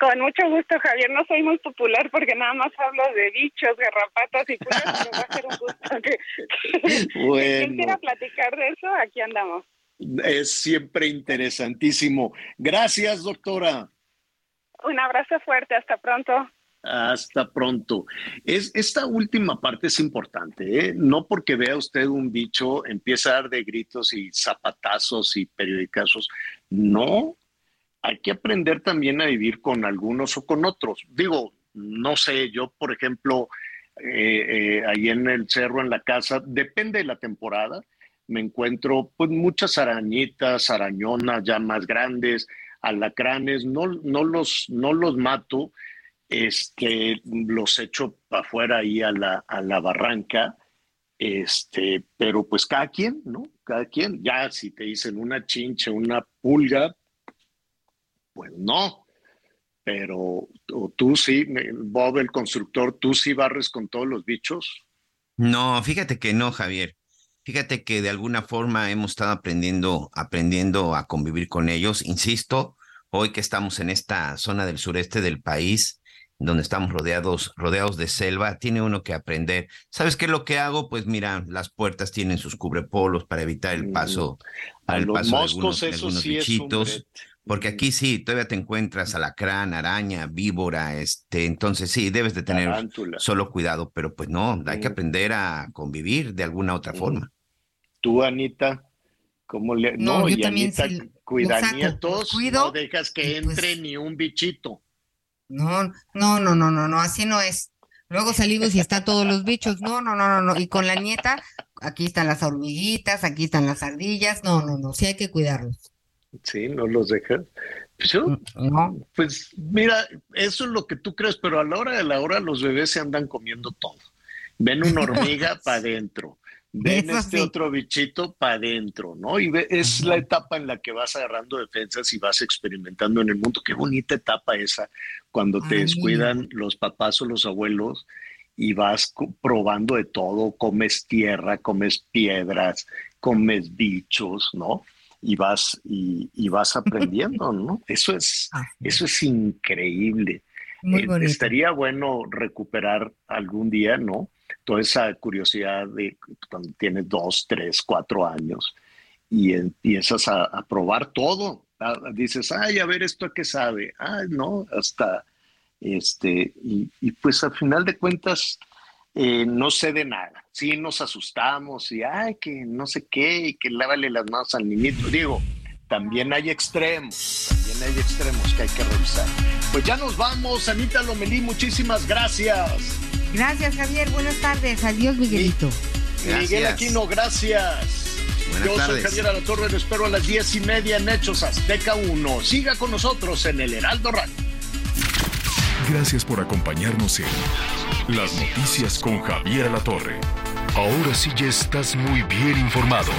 Con mucho gusto, Javier. No soy muy popular porque nada más hablo de bichos, garrapatas y pulgas, pero va a ser un gusto que, bueno. quien quiera platicar de eso, aquí andamos. Es siempre interesantísimo. Gracias, doctora. Un abrazo fuerte, hasta pronto. Hasta pronto. Es, esta última parte es importante, ¿eh? no porque vea usted un bicho, empieza a dar de gritos y zapatazos y periodicazos. No, hay que aprender también a vivir con algunos o con otros. Digo, no sé, yo por ejemplo, eh, eh, ahí en el cerro, en la casa, depende de la temporada, me encuentro pues muchas arañitas, arañonas ya más grandes, alacranes, no, no, los, no los mato, este, los echo para afuera ahí a la, a la barranca, este, pero pues cada quien, ¿no? Cada quien, ya si te dicen una chincha, una pulga, pues no, pero tú sí, Bob el constructor, tú sí barres con todos los bichos. No, fíjate que no, Javier. Fíjate que de alguna forma hemos estado aprendiendo, aprendiendo a convivir con ellos. Insisto, hoy que estamos en esta zona del sureste del país, donde estamos rodeados, rodeados de selva, tiene uno que aprender. ¿Sabes qué es lo que hago? Pues mira, las puertas tienen sus cubrepolos para evitar el paso, a los paso moscos, de algunos, bichitos. Porque aquí sí, todavía te encuentras alacrán, araña, víbora, este, entonces sí, debes de tener solo cuidado, pero pues no, hay que aprender a convivir de alguna otra forma. Tú, Anita, ¿cómo le...? No, yo también Anita, cuida nietos, no dejas que pues entre ni un bichito. No, no, no, no, no, no, así no es. Luego salimos y está todos los bichos. No, no, no, no, no. Y con la nieta, aquí están las hormiguitas, aquí están las ardillas. No, no, no, sí hay que cuidarlos. Sí, no los dejas. Pues, no. pues mira, eso es lo que tú crees, pero a la hora de la hora los bebés se andan comiendo todo. Ven una hormiga para adentro, ven este otro bichito para adentro, ¿no? Y es la etapa en la que vas agarrando defensas y vas experimentando en el mundo. Qué bonita etapa esa, cuando te descuidan los papás o los abuelos y vas probando de todo, comes tierra, comes piedras, comes bichos, ¿no? Y vas, y, vas aprendiendo, ¿no? Eso es, eso es increíble. Eh, estaría bueno recuperar algún día, ¿no? toda esa curiosidad de cuando tienes dos, tres, cuatro años y empiezas a, probar todo. Dices, ay, a ver esto a qué sabe. Ay, no, hasta este, y, pues al final de cuentas eh, no sé de nada. Sí nos asustamos y ay, que no sé qué, y que lávale las manos al niñito. Digo, también hay extremos, también hay extremos que hay que revisar. Pues ya nos vamos, Anita Lomelí, muchísimas gracias. Gracias, Javier. Buenas tardes. Adiós, Miguelito. Miguel Aquino, gracias. Yo soy Javier Alatorre, lo espero a las diez y media en Hechos Azteca 1. Siga con nosotros en el Heraldo Radio. Gracias por acompañarnos en Las Noticias con Javier Alatorre. Ahora sí ya estás muy bien informado.